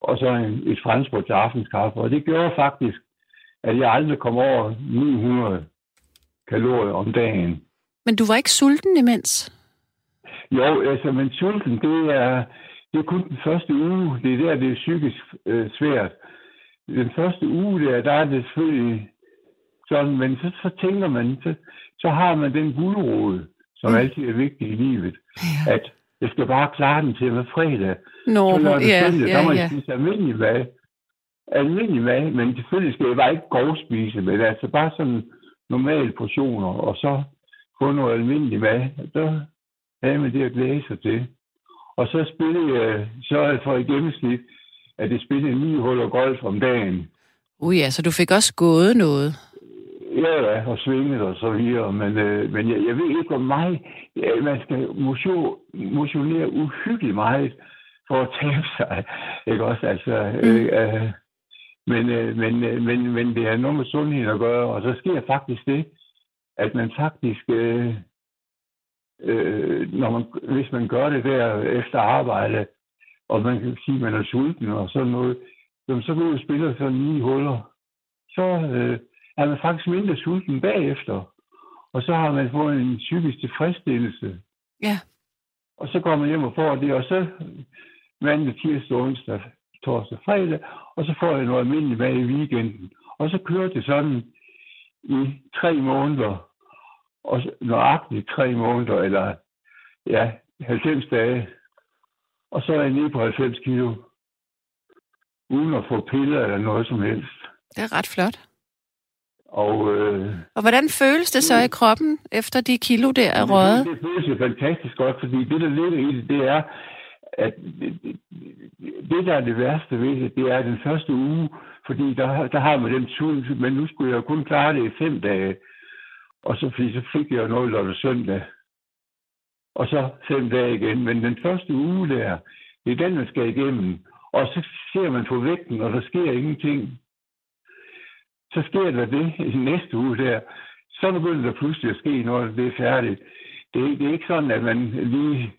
Og så en, et franskbrød til aftenskaffe. Og det gjorde faktisk, at jeg aldrig kom over 900 kalorier om dagen. Men du var ikke sulten imens? Jo, altså, men sulten, det er, det er kun den første uge. Det er der, det er psykisk øh, svært. Den første uge der, der er det selvfølgelig sådan, men så, så tænker man, så, så har man den guldråd, som mm. altid er vigtig i livet, Ja. at jeg skal bare klare den til med fredag. Nå, Så lørdag ja, søndag, ja, der må jeg ja. spise almindelig mad. Almindelig mad, men selvfølgelig skal jeg bare ikke grovspise, men altså bare sådan normale portioner, og så få noget almindelig mad. Der havde man det at glæde sig til. Og så spillede jeg, så er jeg for i gennemsnit, at det spillede ni huller golf om dagen. Uh ja, så du fik også gået noget. Ja, ja, og svinget og så videre, men, øh, men jeg, jeg ved ikke, hvor meget ja, man skal motion, motionere uhyggeligt meget for at tabe sig, ikke også? Altså, mm. øh, øh, men, øh, men, øh, men, men det har noget med sundheden at gøre, og så sker faktisk det, at man faktisk, øh, øh, når man, hvis man gør det der efter arbejde, og man kan sige, at man er sulten og sådan noget, jamen, så går ud og spiller sådan ni huller, så øh, er man faktisk mindre sulten bagefter. Og så har man fået en psykisk tilfredsstillelse. Ja. Og så går man hjem og får det, og så mandag, tirsdag, onsdag, torsdag, fredag, og så får jeg noget almindeligt mad i weekenden. Og så kører det sådan i tre måneder, og nøjagtigt tre måneder, eller ja, 90 dage. Og så er jeg nede på 90 kilo, uden at få piller eller noget som helst. Det er ret flot. Og øh, Og hvordan føles det så i kroppen, efter de kilo der er røget? Det, det føles jo fantastisk godt, fordi det, der ligger i det, det er, at det, det, der er det værste ved det, det er den første uge, fordi der, der har man den sult, men nu skulle jeg kun klare det i fem dage. Og så, fordi så fik jeg jo noget lørdag søndag. Og så fem dage igen. Men den første uge der, det er den, man skal igennem. Og så ser man på vægten, og der sker ingenting. Så sker der det i næste uge der. Så begynder der pludselig at ske noget, når det er færdigt. Det, det er ikke sådan, at man lige...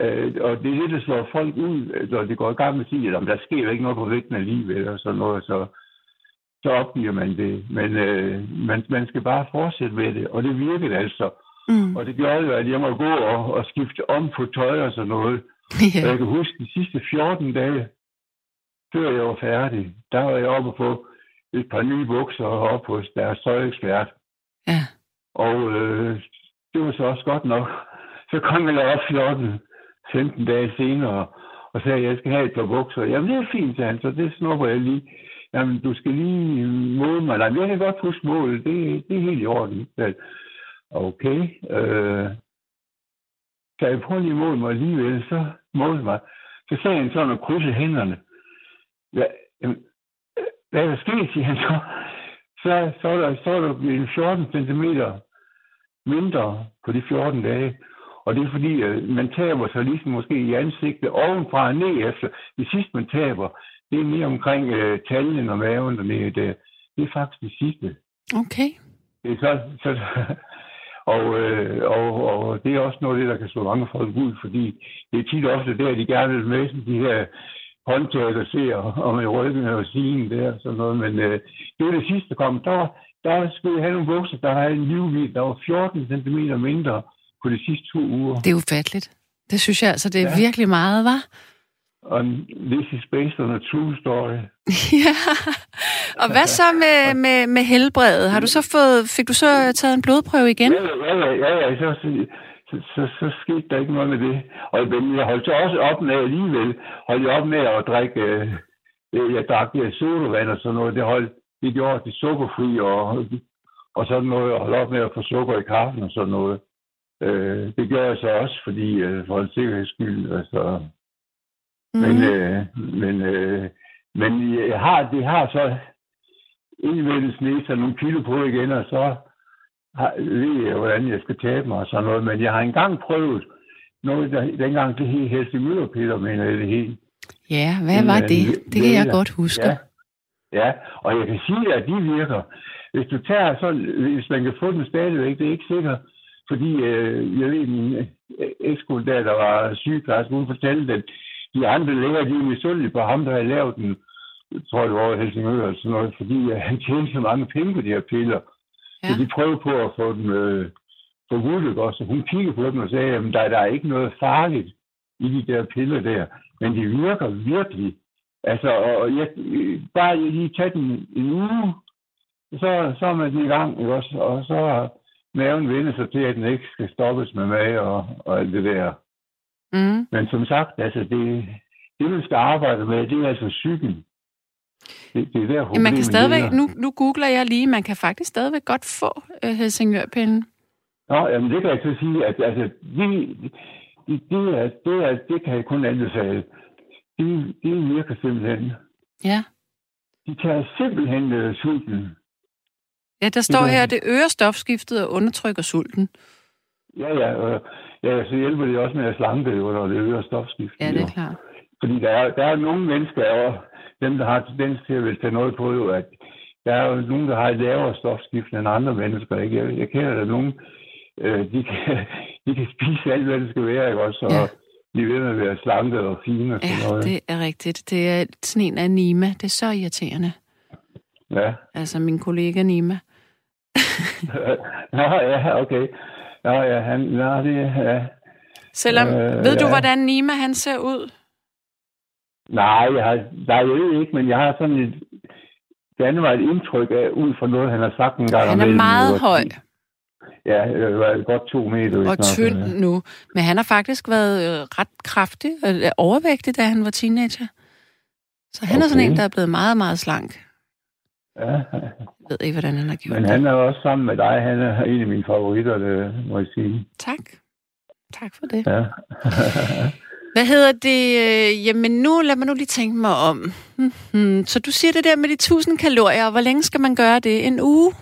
Øh, og det er det, der slår folk ud, når det går i gang med at sige, at "Jamen, der sker jo ikke noget på vægten alligevel, og sådan noget, så, så opgiver man det. Men øh, man, man skal bare fortsætte med det, og det virkede altså. Mm. Og det gjorde jo, at jeg må gå og, og skifte om på tøj og sådan noget. Og Ja. jeg kan huske de sidste 14 dage, før jeg var færdig, der var jeg oppe på et par nye bukser op hos deres tøjekspert. ja. Og øh, det var så også godt nok. Så kom jeg op 14, 15 dage senere og sagde, at jeg skal have et par bukser. Jamen, det er fint, sagde han, så det snupper jeg lige. Jamen, du skal lige måle mig. Nej, jeg kan godt huske målet. Det, det er helt i orden. Så, okay. Øh, kan jeg prøve lige at måle mig alligevel? Så målte mig. Så sagde han sådan og krydse hænderne. Ja, jamen, hvad er der sket, siger han så. Så, så, er der, så er der blevet 14 cm mindre på de 14 dage. Og det er fordi, at man taber sig ligesom måske i ansigtet ovenfra og ned efter. Det sidste, man taber, det er mere omkring øh, tallen og maven dernede. Det, det er faktisk det sidste. Okay. Det er så, så, og, øh, og, og det er også noget af det, der kan slå mange folk ud, fordi det er tit ofte der, de gerne vil med de her håndtaget og se, om i ryggen og sigen der og sådan noget. Men øh, det var det sidste, der kom. Der, der skulle jeg have nogle bukser, der havde en livvid, der var 14 cm mindre på de sidste to uger. Det er ufatteligt. Det synes jeg altså, det er ja. virkelig meget, var. Og this is based on a true story. ja. Og hvad så med, med, med helbredet? Har du så fået, fik du så taget en blodprøve igen? Ja, ja, ja. ja, ja. Så, så, så, så skete der ikke noget med det. Og jeg holdt så også op med alligevel, holdt jeg op med at drikke, øh, jeg drak det sodavand og sådan noget. Det holdt, det gjorde det sukkerfri og, og sådan noget, og holdt op med at få sukker i kaffen og sådan noget. Øh, det gør jeg så også, fordi øh, for en sikkerheds skyld, altså. Mm. Men, øh, men, øh, men jeg har, det har så indvendt snedt sig nogle kilo på igen, og så har, ved jeg, hvordan jeg skal tabe mig og sådan noget. Men jeg har engang prøvet noget, der, dengang det hed Helsingør, Peter, mener jeg det helt. Ja, hvad var det? Det kan jeg godt huske. Ja, ja, og jeg kan sige, at de virker. Hvis du tager så, hvis man kan få den stadigvæk, det er ikke sikkert, fordi øh, jeg ved, min øh, ekskole der var sygeplejerske, hun fortalte, at de andre læger, de er misundelige på ham, der havde lavet den, jeg tror det var Helsingør eller sådan noget, fordi øh, han tjente så mange penge på de her piller. Ja. Så de prøvede på at få dem øh, forbudt, og så hun kiggede på dem og sagde, at der, der er ikke noget farligt i de der piller der, men de virker virkelig. Altså, og jeg, bare lige tage den en uge, så, så er man i gang, ikke også? Og så maven vende sig til, at den ikke skal stoppes med mad og, og alt det der. Mm. Men som sagt, altså det, det, man skal arbejde med, det er altså psyken. Det, det er der, man kan stadigvæk, nu, nu googler jeg lige, man kan faktisk stadigvæk godt få uh, Helsingørpinden. Nå, jamen det kan jeg så sige, at altså, de, de, de er, det, er, det kan jeg kun anbefale. De, de virker simpelthen. Ja. De tager simpelthen uh, sulten. Ja, der står her, at det øger stofskiftet og undertrykker sulten. Ja, ja. Og, ja, så hjælper det også med at slanke det, når det øger stofskiftet. Ja, det er klart. Fordi der er, der er nogle mennesker, og dem, der har tendens til at vil tage noget på, jo, at der er jo nogen, der har et lavere stofskift end andre mennesker. Ikke? Jeg, jeg kender der nogen, øh, de, kan, de kan spise alt, hvad det skal være, ikke også? Og ja. de ved at være slanke og fine og sådan ja, noget. det er rigtigt. Det er sådan en af Nima. Det er så irriterende. Ja. Altså min kollega Nima. Nå, ja, okay. Nå, ja, han, nå, det, ja. Selvom, øh, ved du, ja. hvordan Nima han ser ud? Nej, jeg har, nej, jeg ved ikke, men jeg har sådan et, det var et indtryk af, ud fra noget, han har sagt en gang. Han er meget høj. Ja, var godt to meter. Og tynd ja. nu. Men han har faktisk været øh, ret kraftig og øh, overvægtig, da han var teenager. Så han okay. er sådan en, der er blevet meget, meget slank. Ja. Jeg ved ikke, hvordan han har gjort Men han er også sammen med dig. Han er en af mine favoritter, det må jeg sige. Tak. Tak for det. Ja. Hvad hedder det? Øh, jamen nu, lad mig nu lige tænke mig om. Hmm, så du siger det der med de 1000 kalorier. Hvor længe skal man gøre det? En uge?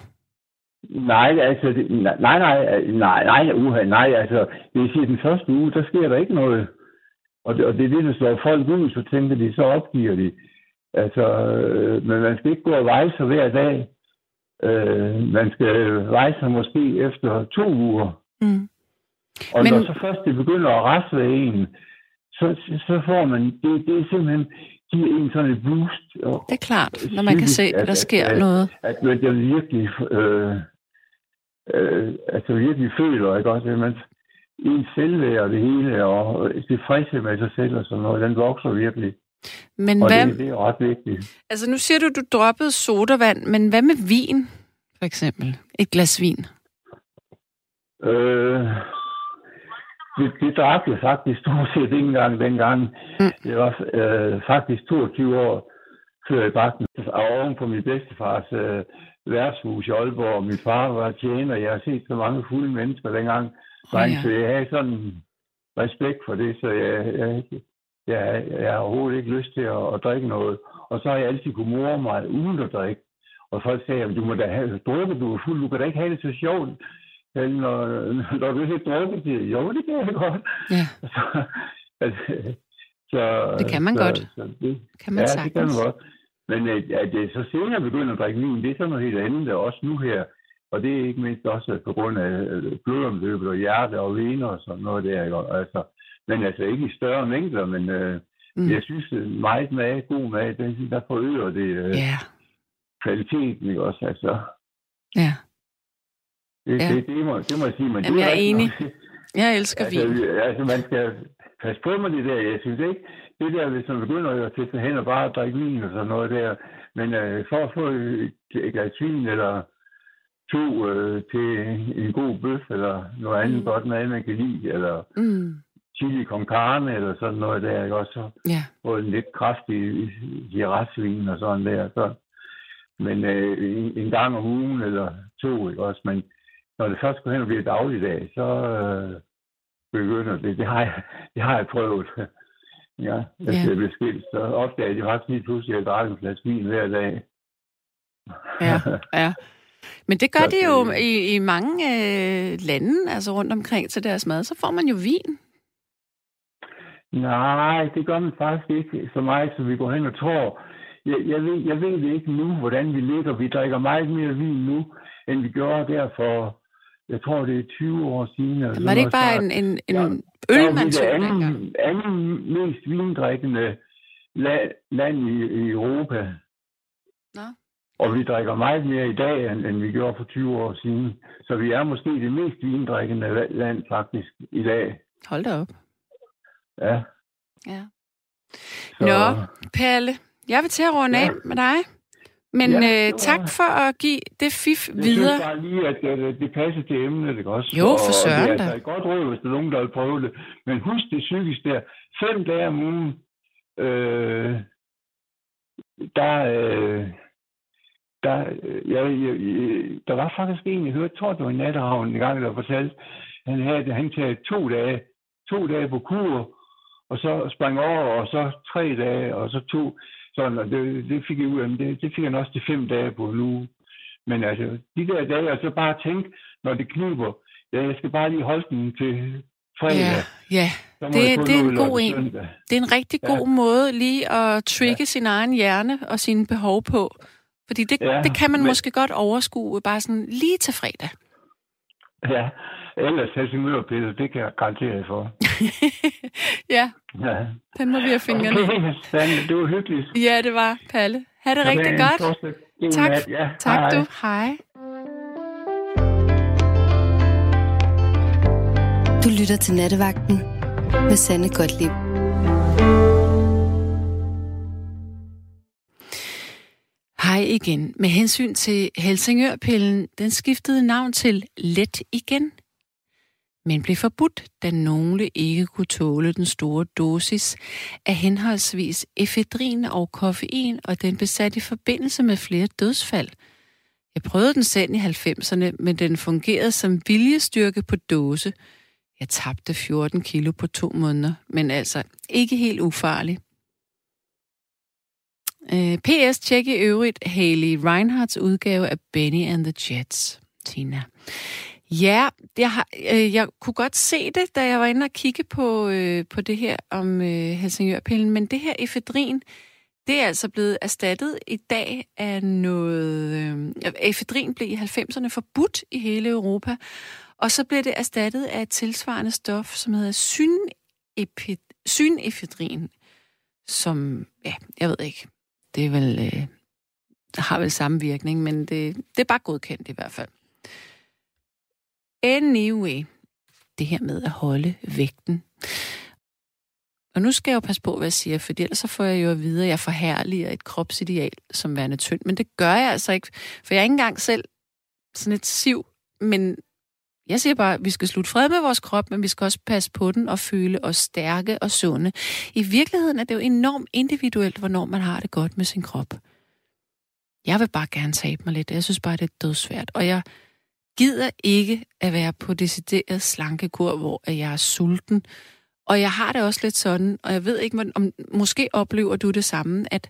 Nej, altså, det, nej, nej, nej, nej, uha, nej, altså, det vil sige, den første uge, der sker der ikke noget. Og det, og det er det, der slår folk ud, så tænker de, så opgiver de. Altså, øh, men man skal ikke gå og veje sig hver dag. Øh, man skal veje sig måske efter to uger. Mm. Og men... når så først det begynder at rasle en, så, så får man, det, det er simpelthen, giver en sådan et boost. Og, det er klart, når man kan se, at der sker at, noget. At, at man virkelig, øh, øh, altså virkelig føler, ikke også, at man, en selvværd og det hele, og tilfredshed med sig selv og sådan noget, den vokser virkelig. Men og hvad... det, det er ret vigtigt. Altså nu siger du, du droppede sodavand, men hvad med vin, for eksempel? Et glas vin? Øh, det, det drak jeg faktisk stort set ikke engang dengang. Mm. Det var øh, faktisk 22 år før jeg drak den. Oven på min bedstefars øh, værtshus i Aalborg. Min far var tjener. Jeg har set så mange fulde mennesker dengang. Oh, ja. Så jeg havde sådan respekt for det, så jeg, jeg, jeg, jeg har overhovedet ikke lyst til at, at drikke noget. Og så har jeg altid kunne more mig uden at drikke. Og folk sagde, at du må da have drukket, du er fuld, du kan da ikke have det så sjovt. Når, når du ikke drukket det, jo, det kan jeg godt. Ja. Så, altså, så, det kan man så, godt. Så det, kan man ja, sagtens. det kan man godt. Men at det så senere begynder at drikke vin, det er sådan noget helt andet, også nu her. Og det er ikke mindst også på grund af blodomløbet og hjerte og vener og sådan noget der. Ikke? Altså, men altså ikke i større mængder, men, øh, Mm. Jeg synes, at meget mad, god mad, den, der forøger det øh, Ja, kvaliteten, ikke også? Altså, ja. det, Ja. det, det, må, det må jeg sige. Men Jamen, det jeg er enig. nok. Jeg elsker Altså, vin. altså, man skal passe på med det der. Jeg synes ikke, det der, hvis man begynder at sætte sig hen og bare drikke vin og sådan noget der. Men øh, for at få et, glas vin eller to øh, til en god bøf eller noget andet mm. godt mad, man kan lide, eller Mm. Chili con carne eller sådan noget der, ikke også? Så Ja, få en lidt kraftig girasvin og sådan der. Så. Men øh, en, en gang om ugen eller to, ikke også? Men når det først går hen og bliver dagligdag, så øh, begynder det. Det har jeg, det har jeg prøvet. Ja, Ja. efter jeg blev skilt, så opdagede jeg faktisk lige pludselig, at jeg drak en flaske vin hver dag. ja, ja. Men det gør Så de jo det- i, i mange øh, lande, altså rundt omkring til deres mad. Så får man jo vin. Nej, det gør man faktisk ikke så meget, som vi går hen og tror. Jeg, jeg, ved, jeg ved det ikke nu, hvordan vi ligger. Vi drikker meget mere vin nu, end vi gjorde der for, jeg tror det er 20 år siden. eller Var det ikke bare en, en, en Ja. øl, man det tog anden, anden mest vindrikkende la- land i, i Europa. Nå. Og vi drikker meget mere i dag, end, end vi gjorde for 20 år siden. Så vi er måske det mest vindrikkende la- land faktisk i dag. Hold da op. Ja. Ja. Så, Nå. Palle, jeg vil til at runde Ja. af med dig. Men Ja, øh, tak for at give det fif Jeg videre. synes bare lige, at det, det passer til emnet, ikke også? Jo, for søren det er da. altså et godt råd, hvis der er nogen, der vil prøve det. Men husk det psykisk der. Fem dage om ugen, øh, der, øh, der, øh, jeg, jeg, jeg, der var faktisk en, jeg hørte, jeg tror, det var en natteravn en gang, der fortalte, han havde, han taget to dage, to dage på kur, og så sprang over, og så tre dage, og så to, sådan, og det, det fik jeg ud af, det, det fik han også til fem dage på nu. Men altså, de der dage, og så bare tænke, når det kniber, ja, jeg skal bare lige holde den til fredag. Ja, ja. det- det er en god en. søndag. Det er en rigtig Ja. god måde lige at trigge ja. sin egen hjerne og sine behov på. Fordi det, Ja, det kan man men- måske godt overskue bare sådan lige til fredag. Ja, ellers Helsingør det kan jeg garantere jer for. ja, Ja. den må vi have fingrene. Okay, Sande, det var hyggeligt. Ja, det var Palle. Ha' det rigtig Ha' en godt. Tak, nat. Ja, tak hej. du. Hej. Du lytter til Nattevagten med Sanne Godtlib. Hej igen. Med hensyn til Helsingørpillen, den skiftede navn til Let igen, men blev forbudt, da nogle ikke kunne tåle den store dosis af henholdsvis efedrin og koffein, og den blev sat i forbindelse med flere dødsfald. Jeg prøvede den selv i 90'erne, men den fungerede som viljestyrke på dåse. Jeg tabte 14 kilo på to måneder, men altså ikke helt ufarlig. Øh, PS tjek i øvrigt Haley Reinhardts udgave af Benny and the Jets, Tina. Ja, jeg, har, øh, jeg kunne godt se det, da jeg var inde og kigge på, øh, på det her om øh, Helsingørpillen, men det her efedrin, det er altså blevet erstattet i dag af noget... Øh, efedrin blev i 90'erne forbudt i hele Europa, og så blev det erstattet af et tilsvarende stof, som hedder synepi- synefedrin, som, ja, jeg ved ikke, det er vel, øh, der har vel samme virkning, men det, det er bare godkendt i hvert fald. Anyway, det her med at holde vægten. Og nu skal jeg jo passe på, hvad jeg siger, for ellers så får jeg jo at vide, at jeg forhærliger et kropsideal som værende tynd. Men det gør jeg altså ikke, for jeg er ikke engang selv sådan et siv, men jeg siger bare, at vi skal slutte fred med vores krop, men vi skal også passe på den og føle os stærke og sunde. I virkeligheden er det jo enormt individuelt, hvornår man har det godt med sin krop. Jeg vil bare gerne tabe mig lidt. Jeg synes bare, det er dødsvært. Og jeg gider ikke at være på decideret slankekur, hvor jeg er sulten. Og jeg har det også lidt sådan, og jeg ved ikke, om måske oplever du det samme, at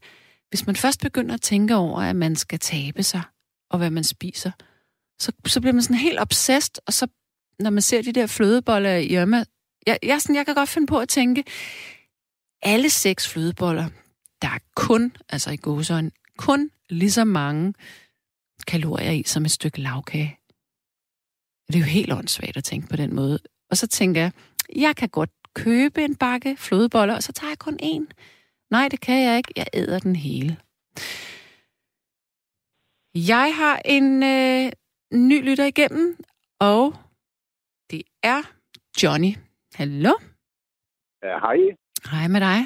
hvis man først begynder at tænke over, at man skal tabe sig, og hvad man spiser, så, så bliver man sådan helt obsessed, og så, når man ser de der flødeboller i Irma, jeg, jeg, sådan, jeg kan godt finde på at tænke, alle seks flødeboller, der er kun, altså i gåsøjne, kun lige så mange kalorier i som et stykke lavkage. Det er jo helt åndssvagt at tænke på den måde. Og så tænker jeg, jeg kan godt købe en bakke flødeboller, og så tager jeg kun én. Nej, det kan jeg ikke. Jeg æder den hele. Jeg har en øh, ny lytter igennem, og det er Johnny. Hallo? Ja, hej. Hej med dig.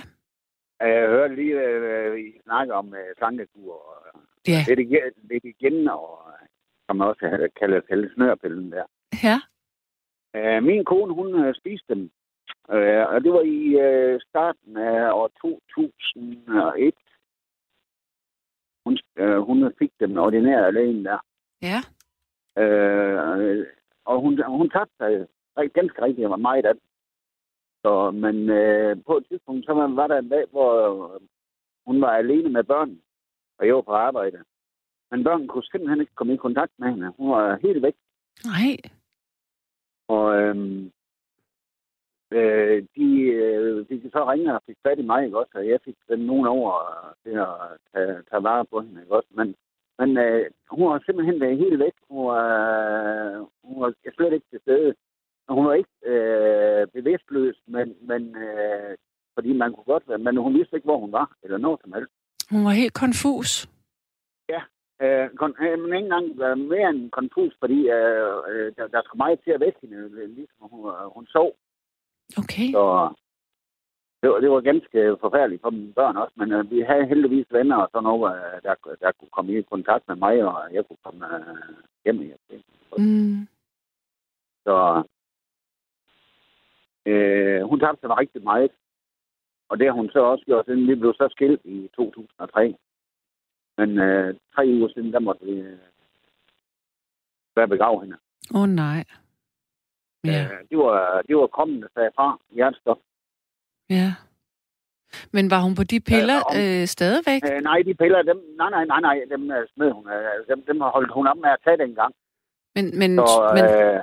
Jeg hørte lige, at I snakker om slankekur og Ja. lidt, igen, lidt igen, og øh, som også kalder kalde snørpillen der. Ja. Uh, min kone, hun uh, spiste dem, uh, og det var i uh, starten af år 2001. Hun, uh, hun fik dem ordinære lægen der. Ja. Øh, og hun, hun tabte sig ganske rigtig meget af det. Så, men øh, på et tidspunkt, så var, var der en dag, hvor øh, hun var alene med børn, og jeg var på arbejde. Men børnene kunne simpelthen ikke komme i kontakt med hende. Hun var helt væk. Nej. Og øhm, øh, de, øh, de så ringe og fik fat i mig, ikke også? Og jeg fik den nogen over til at tage, tage vare på hende, ikke også? Men, men øh, hun var simpelthen været helt væk. Hun var, øh, hun var slet ikke til stede. Og Hun var ikke øh, bevidstløs, men, men øh, fordi man kunne godt være, men hun vidste ikke, hvor hun var, eller noget som helst. Hun var helt konfus. Øh, kon- øh, men ikke engang øh, mere end konfus, fordi øh, øh, der, der skulle meget til at vække hende, øh, ligesom hun, øh, hun sov. Okay. Så det var, det var ganske forfærdeligt for mine børn også, men øh, vi havde heldigvis venner og sådan noget, øh, der, der kunne komme i kontakt med mig, og jeg kunne komme øh, hjem i Mm. Så øh, hun tabte sig rigtig meget. Og det har hun så også gjort, siden vi blev så skilt i 2003. Men øh, tre uger siden, der måtte vi øh, være begrave hende. Åh oh, nej. Ja. Øh, det, var, det var kommet, der sagde fra hjertestop. Ja. Men var hun på de piller Ja, om- øh, stadigvæk? Øh, nej, de piller, dem, nej, nej, nej, nej, dem øh, smed hun. Øh, dem, dem holdt hun op med at tage dengang. Men, men, Så, men, øh,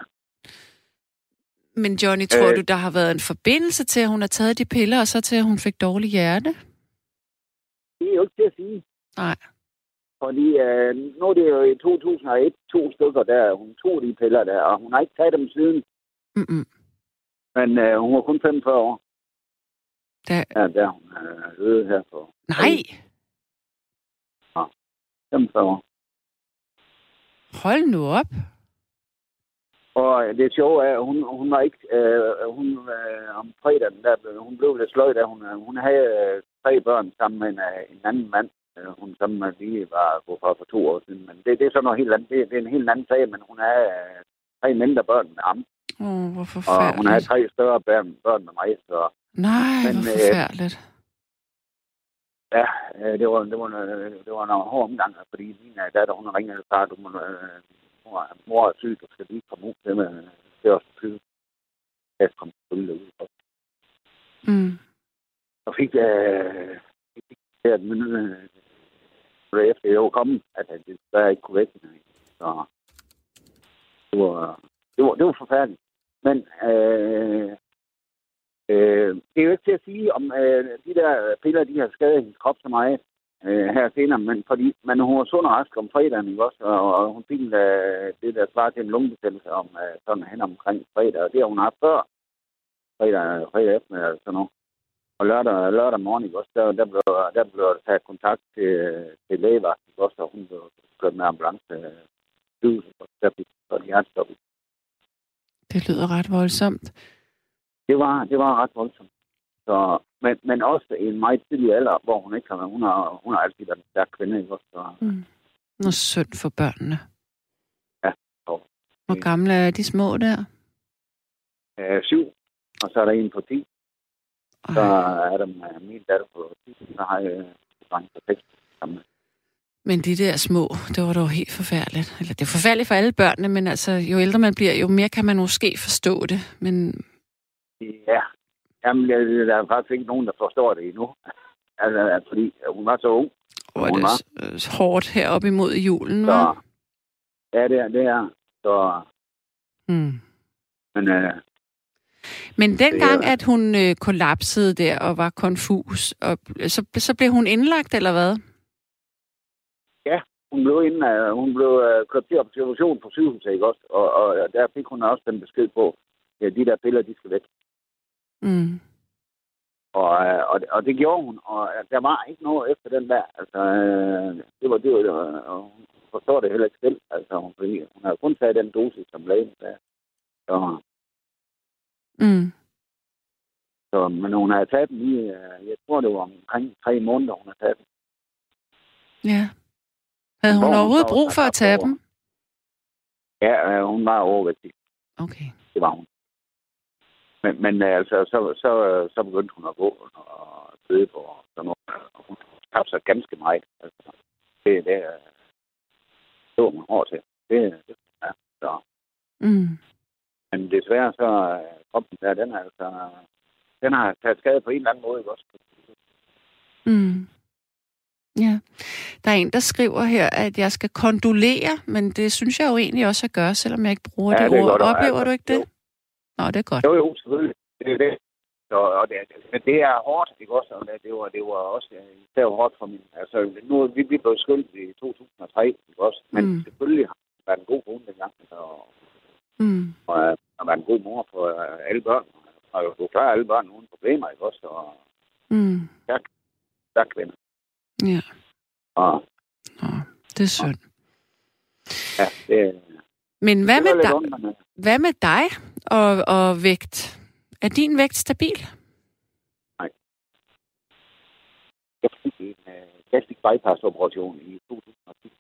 men Johnny, tror øh, du, der har været en forbindelse til, at hun har taget de piller, og så til, at hun fik dårlig hjerte? det er jo ikke til at sige. Nej. Fordi øh, nu er det jo i 2001, to stykker der, hun tog de piller der, og hun har ikke taget dem siden. Mm-mm. Men øh, hun var kun 45 år. Der... Ja, der hun øh, døde her for Nej! 45 år. Hold nu op. Og øh, det sjove er, at hun, hun var ikke, øh, hun, øh, om fredagen, der, hun blev lidt sløjt, da hun, øh, hun havde øh, tre børn sammen med en, øh, en anden mand, øh, hun sammen med lige var gået fra for to år siden. Men det, det er så noget helt andet, det, det er en helt anden sag, men hun øh, tre mindre børn med ham, Åh, oh, hvor og hun forfærdeligt. tre større børn, børn med mig, så Nej, Men, hvor øh, forfærdeligt. Ja, øh, det var, det var, det var en hård omgang, fordi min øh, datter, hun har ringet og sagt, du må, øh, mor, mor er syg, du skal lige komme ud til med det er også syg. Jeg kom selvfølgelig ud. Mm. Og fik øh, fik min, øh, efter jeg var kommet, at han desværre ikke kunne vække hende. Så det var, det var, det var forfærdeligt. Men øh, øh, det er jo ikke til at sige, om øh, de der piller, de har skadet hendes krop så meget øh, her senere, men fordi man, hun var sund og rask om fredagen, ikke også? Og, og hun fik en, øh, det, der svar til en lungebetændelse om øh, sådan hen omkring fredag, og det har hun haft før fredag, fredag eftermiddag eller sådan noget. Og lørdag, lørdag morgen, ikke også, der, der, blev, der blev der taget kontakt til, til lægevagt, ikke også, og hun blev kørt med ambulance og der så et hjertestop. Det lyder ret voldsomt. Det var, det var ret voldsomt. Så, men, men også i en meget tidlig alder, hvor hun ikke har, hun har, hun har altid været en stærk kvinde, ikke også? Så, Mm. Noget synd for børnene. Ja, og- Hvor gamle er de små der? øh, syv, og så er der en på 10, Ej. Så er der min datter på 10, så har jeg dreng på 6. sammen med. Men de der små, det var dog helt forfærdeligt. Eller det er forfærdeligt for alle børnene, men altså, jo ældre man bliver, jo mere kan man måske forstå det. Men Ja, Jamen, der er faktisk ikke nogen, der forstår det endnu. Altså, fordi hun var så ung. er Hun det øh, hårdt heroppe imod julen, Så, var? ja, det er det. Er. Så, Mm. men øh, Men dengang, at hun øh, kollapsede der og var konfus, og, så, så blev hun indlagt, eller hvad? hun blev, inden, uh, hun blev uh, kørt til observation på sygehuset, ikke også? Og, og der fik hun også den besked på, at de der piller, de skal væk. Mm. Og, øh, og, og det gjorde hun, og øh, der var ikke noget efter den der. Altså, øh, det var, det var, og hun forstår det heller ikke selv. Altså, fordi hun har kun taget den dosis, som lægen sagde. Så, Mm. så, men hun har taget den i, øh, jeg tror, det var omkring tre måneder, hun har taget den. Ja. Havde hun hun overhovedet brug for at tage dem? Ja, øh, hun var overvægtig. Okay. Det var hun. Men, men øh, altså, så, så, så begyndte hun at gå og sidde på sådan noget. Og hun tabte sig ganske meget. Altså, det, det, det var hun hård til. Det, det ja, så. Mm. Men desværre så øh, kroppen der, den er altså, den har taget skade på en eller anden måde, også? Mm. Ja. Der er en, der skriver her, at jeg skal kondolere, men det synes jeg jo egentlig også at gøre, selvom jeg ikke bruger Ja, det det ord. godt, Oplever altså, du ikke det? jo. Nå, det er godt. Jo, jo, selvfølgelig. Det er det. Så, og det, men det er hårdt, ikke også? Og det, det, var, det var også øh, især hårdt for min... Altså, nu vi, vi blev skyldt i 2003, ikke også? Men Mm. selvfølgelig har hun været en god kone dengang, og, Mm. og øh, har været en god mor for øh, alle børn. Og du klarer alle børn uden problemer, ikke også? Og Mm. der kvinder. Ja. Og Nå, det er synd. ja, det, Men hvad det med dig, ondt, men, øh, hvad med dig og, og vægt? Er din vægt stabil? jeg fik en øh, gastric bypass-operation i 2010.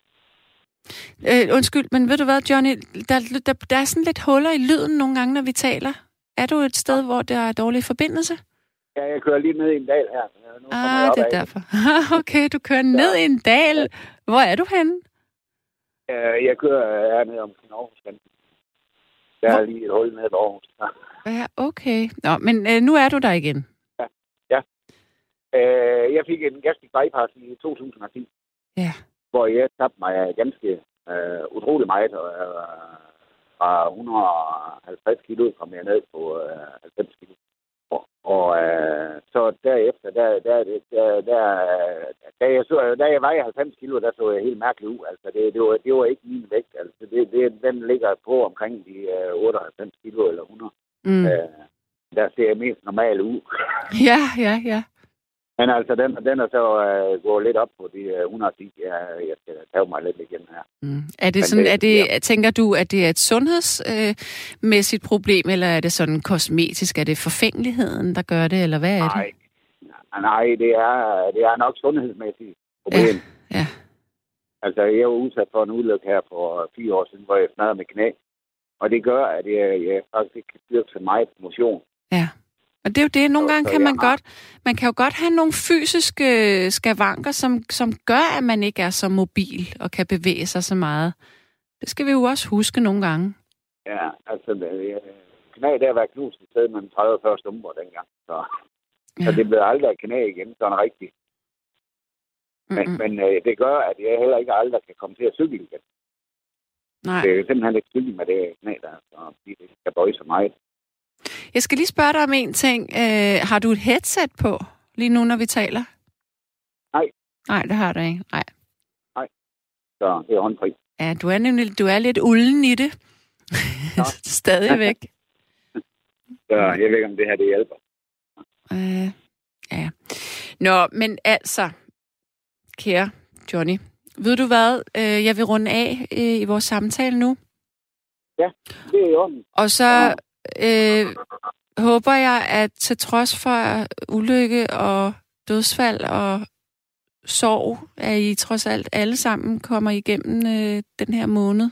Øh, undskyld, men ved du hvad, Johnny? Der, der, der er sådan lidt huller i lyden nogle gange, når vi taler. Er du et sted, hvor der er dårlig forbindelse? Ja, jeg kører lige ned i en dal her. Nu Ah, det er ad. derfor. okay, du kører ned i en dal. Hvor er du henne? Jeg kører hernede omkring Aarhus. Der er Hvor- lige et hul nede ved Aarhus. Ja, okay. Nå, men øh, nu er du der igen. Øh, Jeg fik en gastric bypass i 2010, Ja. Hvor jeg tabte mig ganske øh, utrolig meget. Og, øh, fra 150 kilo kom jeg ned på øh, 90 kilo. Og, og øh, så derefter, der, der, der, der, da, jeg så, da jeg vejede 90 kilo, der så jeg helt mærkelig ud. Altså, det, det, var, det var ikke min vægt. Altså, det, det, den ligger på omkring de øh, 98 kilo eller 100. Mm. Øh, der ser jeg mest normal ud. Ja, ja, ja. Men altså, den, den er så øh, gået lidt op på de øh, 110. Ja, jeg skal tage mig lidt igen her. Mm. Er det Men sådan, det- er det, tænker du, at det er et sundhedsmæssigt problem, eller er det sådan kosmetisk? Er det forfængeligheden, der gør det, eller hvad er det? Nej, nej det, er, det er nok sundhedsmæssigt problem. Ja. Altså, jeg var udsat for en ulykke her for fire år siden, hvor jeg smadrede med knæ. Og det gør, at jeg, jeg faktisk ikke kan så meget motion. Ja. Og det er jo det, nogle Så- gange så kan man har- godt, man kan jo godt have nogle fysiske skavanker, som, som gør, at man ikke er så mobil og kan bevæge sig så meget. Det skal vi jo også huske nogle gange. Ja, altså, det- knæ der var knust et sted med 30 40 stumper dengang. Så, ja. så det blev aldrig knæ igen, sådan rigtigt. Men, men øh, det gør, at jeg heller ikke aldrig kan komme til at cykle igen. Nej. Det er simpelthen ikke cykle med det knæ der, så det kan bøje så meget. Jeg skal lige spørge dig om en ting. Øh, har du et headset på lige nu, når vi taler? Nej. Nej, det har du ikke. Nej. Så det er håndfri. Ja, du er nemlig du er lidt ulden i det. Nå. Stadigvæk. Så jeg ved ikke, om det her det hjælper. Øh, ja. Nå, men altså, kære Johnny, ved du hvad? Øh, jeg vil runde af øh, i vores samtale nu. Det er i orden. Og så øh, håber jeg, at til trods for ulykke og dødsfald og sorg, at I trods alt alle sammen kommer igennem øh, den her måned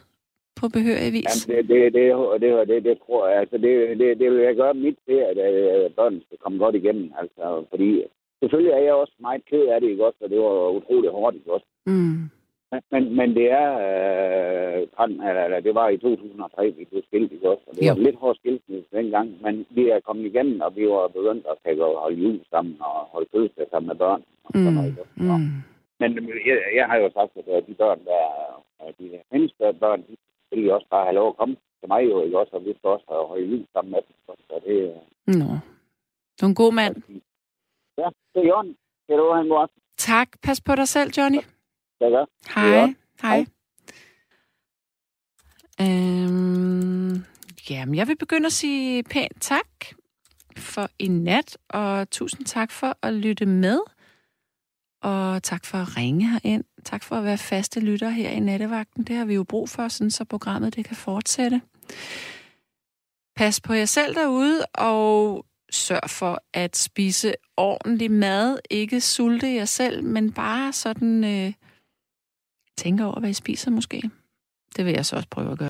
på behørig vis. Jamen, det, det, det, det, det, det, tror jeg. Altså, det, det, det vil jeg gøre mit til, at øh, børnene skal komme godt igennem. Altså, fordi selvfølgelig er jeg også meget ked af det, ikke også? Og det var utroligt hårdt, ikke også? Mm. Men, men, det er, øh, han- eller, eller, det var i 2003, vi blev skilt, ikke også? Og det Jo. var lidt hårdt skilsmisse dengang, men vi er kommet igennem, og vi var begyndt at tage og holde jul sammen og holde fødselsdag sammen med børn. Og sådan noget, ikke? Mm. Mm. Men jeg, jeg har jo sagt, at øh, de børn, der er de mindste børn, de vil jo også bare have lov at komme til mig jo, ikke også? Og vi skal også holde jul sammen med dem. Så det, øh, Nå. Du er en god mand. ja, det er i orden. Kan du have en god aften? Tak. Pas på dig selv, Johnny. Ja, Hej. Ja. Hej. Hej. Øhm, jamen, jeg vil begynde at sige pænt tak, for i nat, og tusind tak for at lytte med. Og tak for at ringe herind. Tak for at være faste lytter her i nattevagten. Det har vi jo brug for, sådan så programmet det kan fortsætte. Pas på jer selv derude, og sørg for at spise ordentlig mad. Ikke sulte jer selv, men bare sådan øh, tænker over, hvad I spiser måske. Det vil jeg så også prøve at gøre.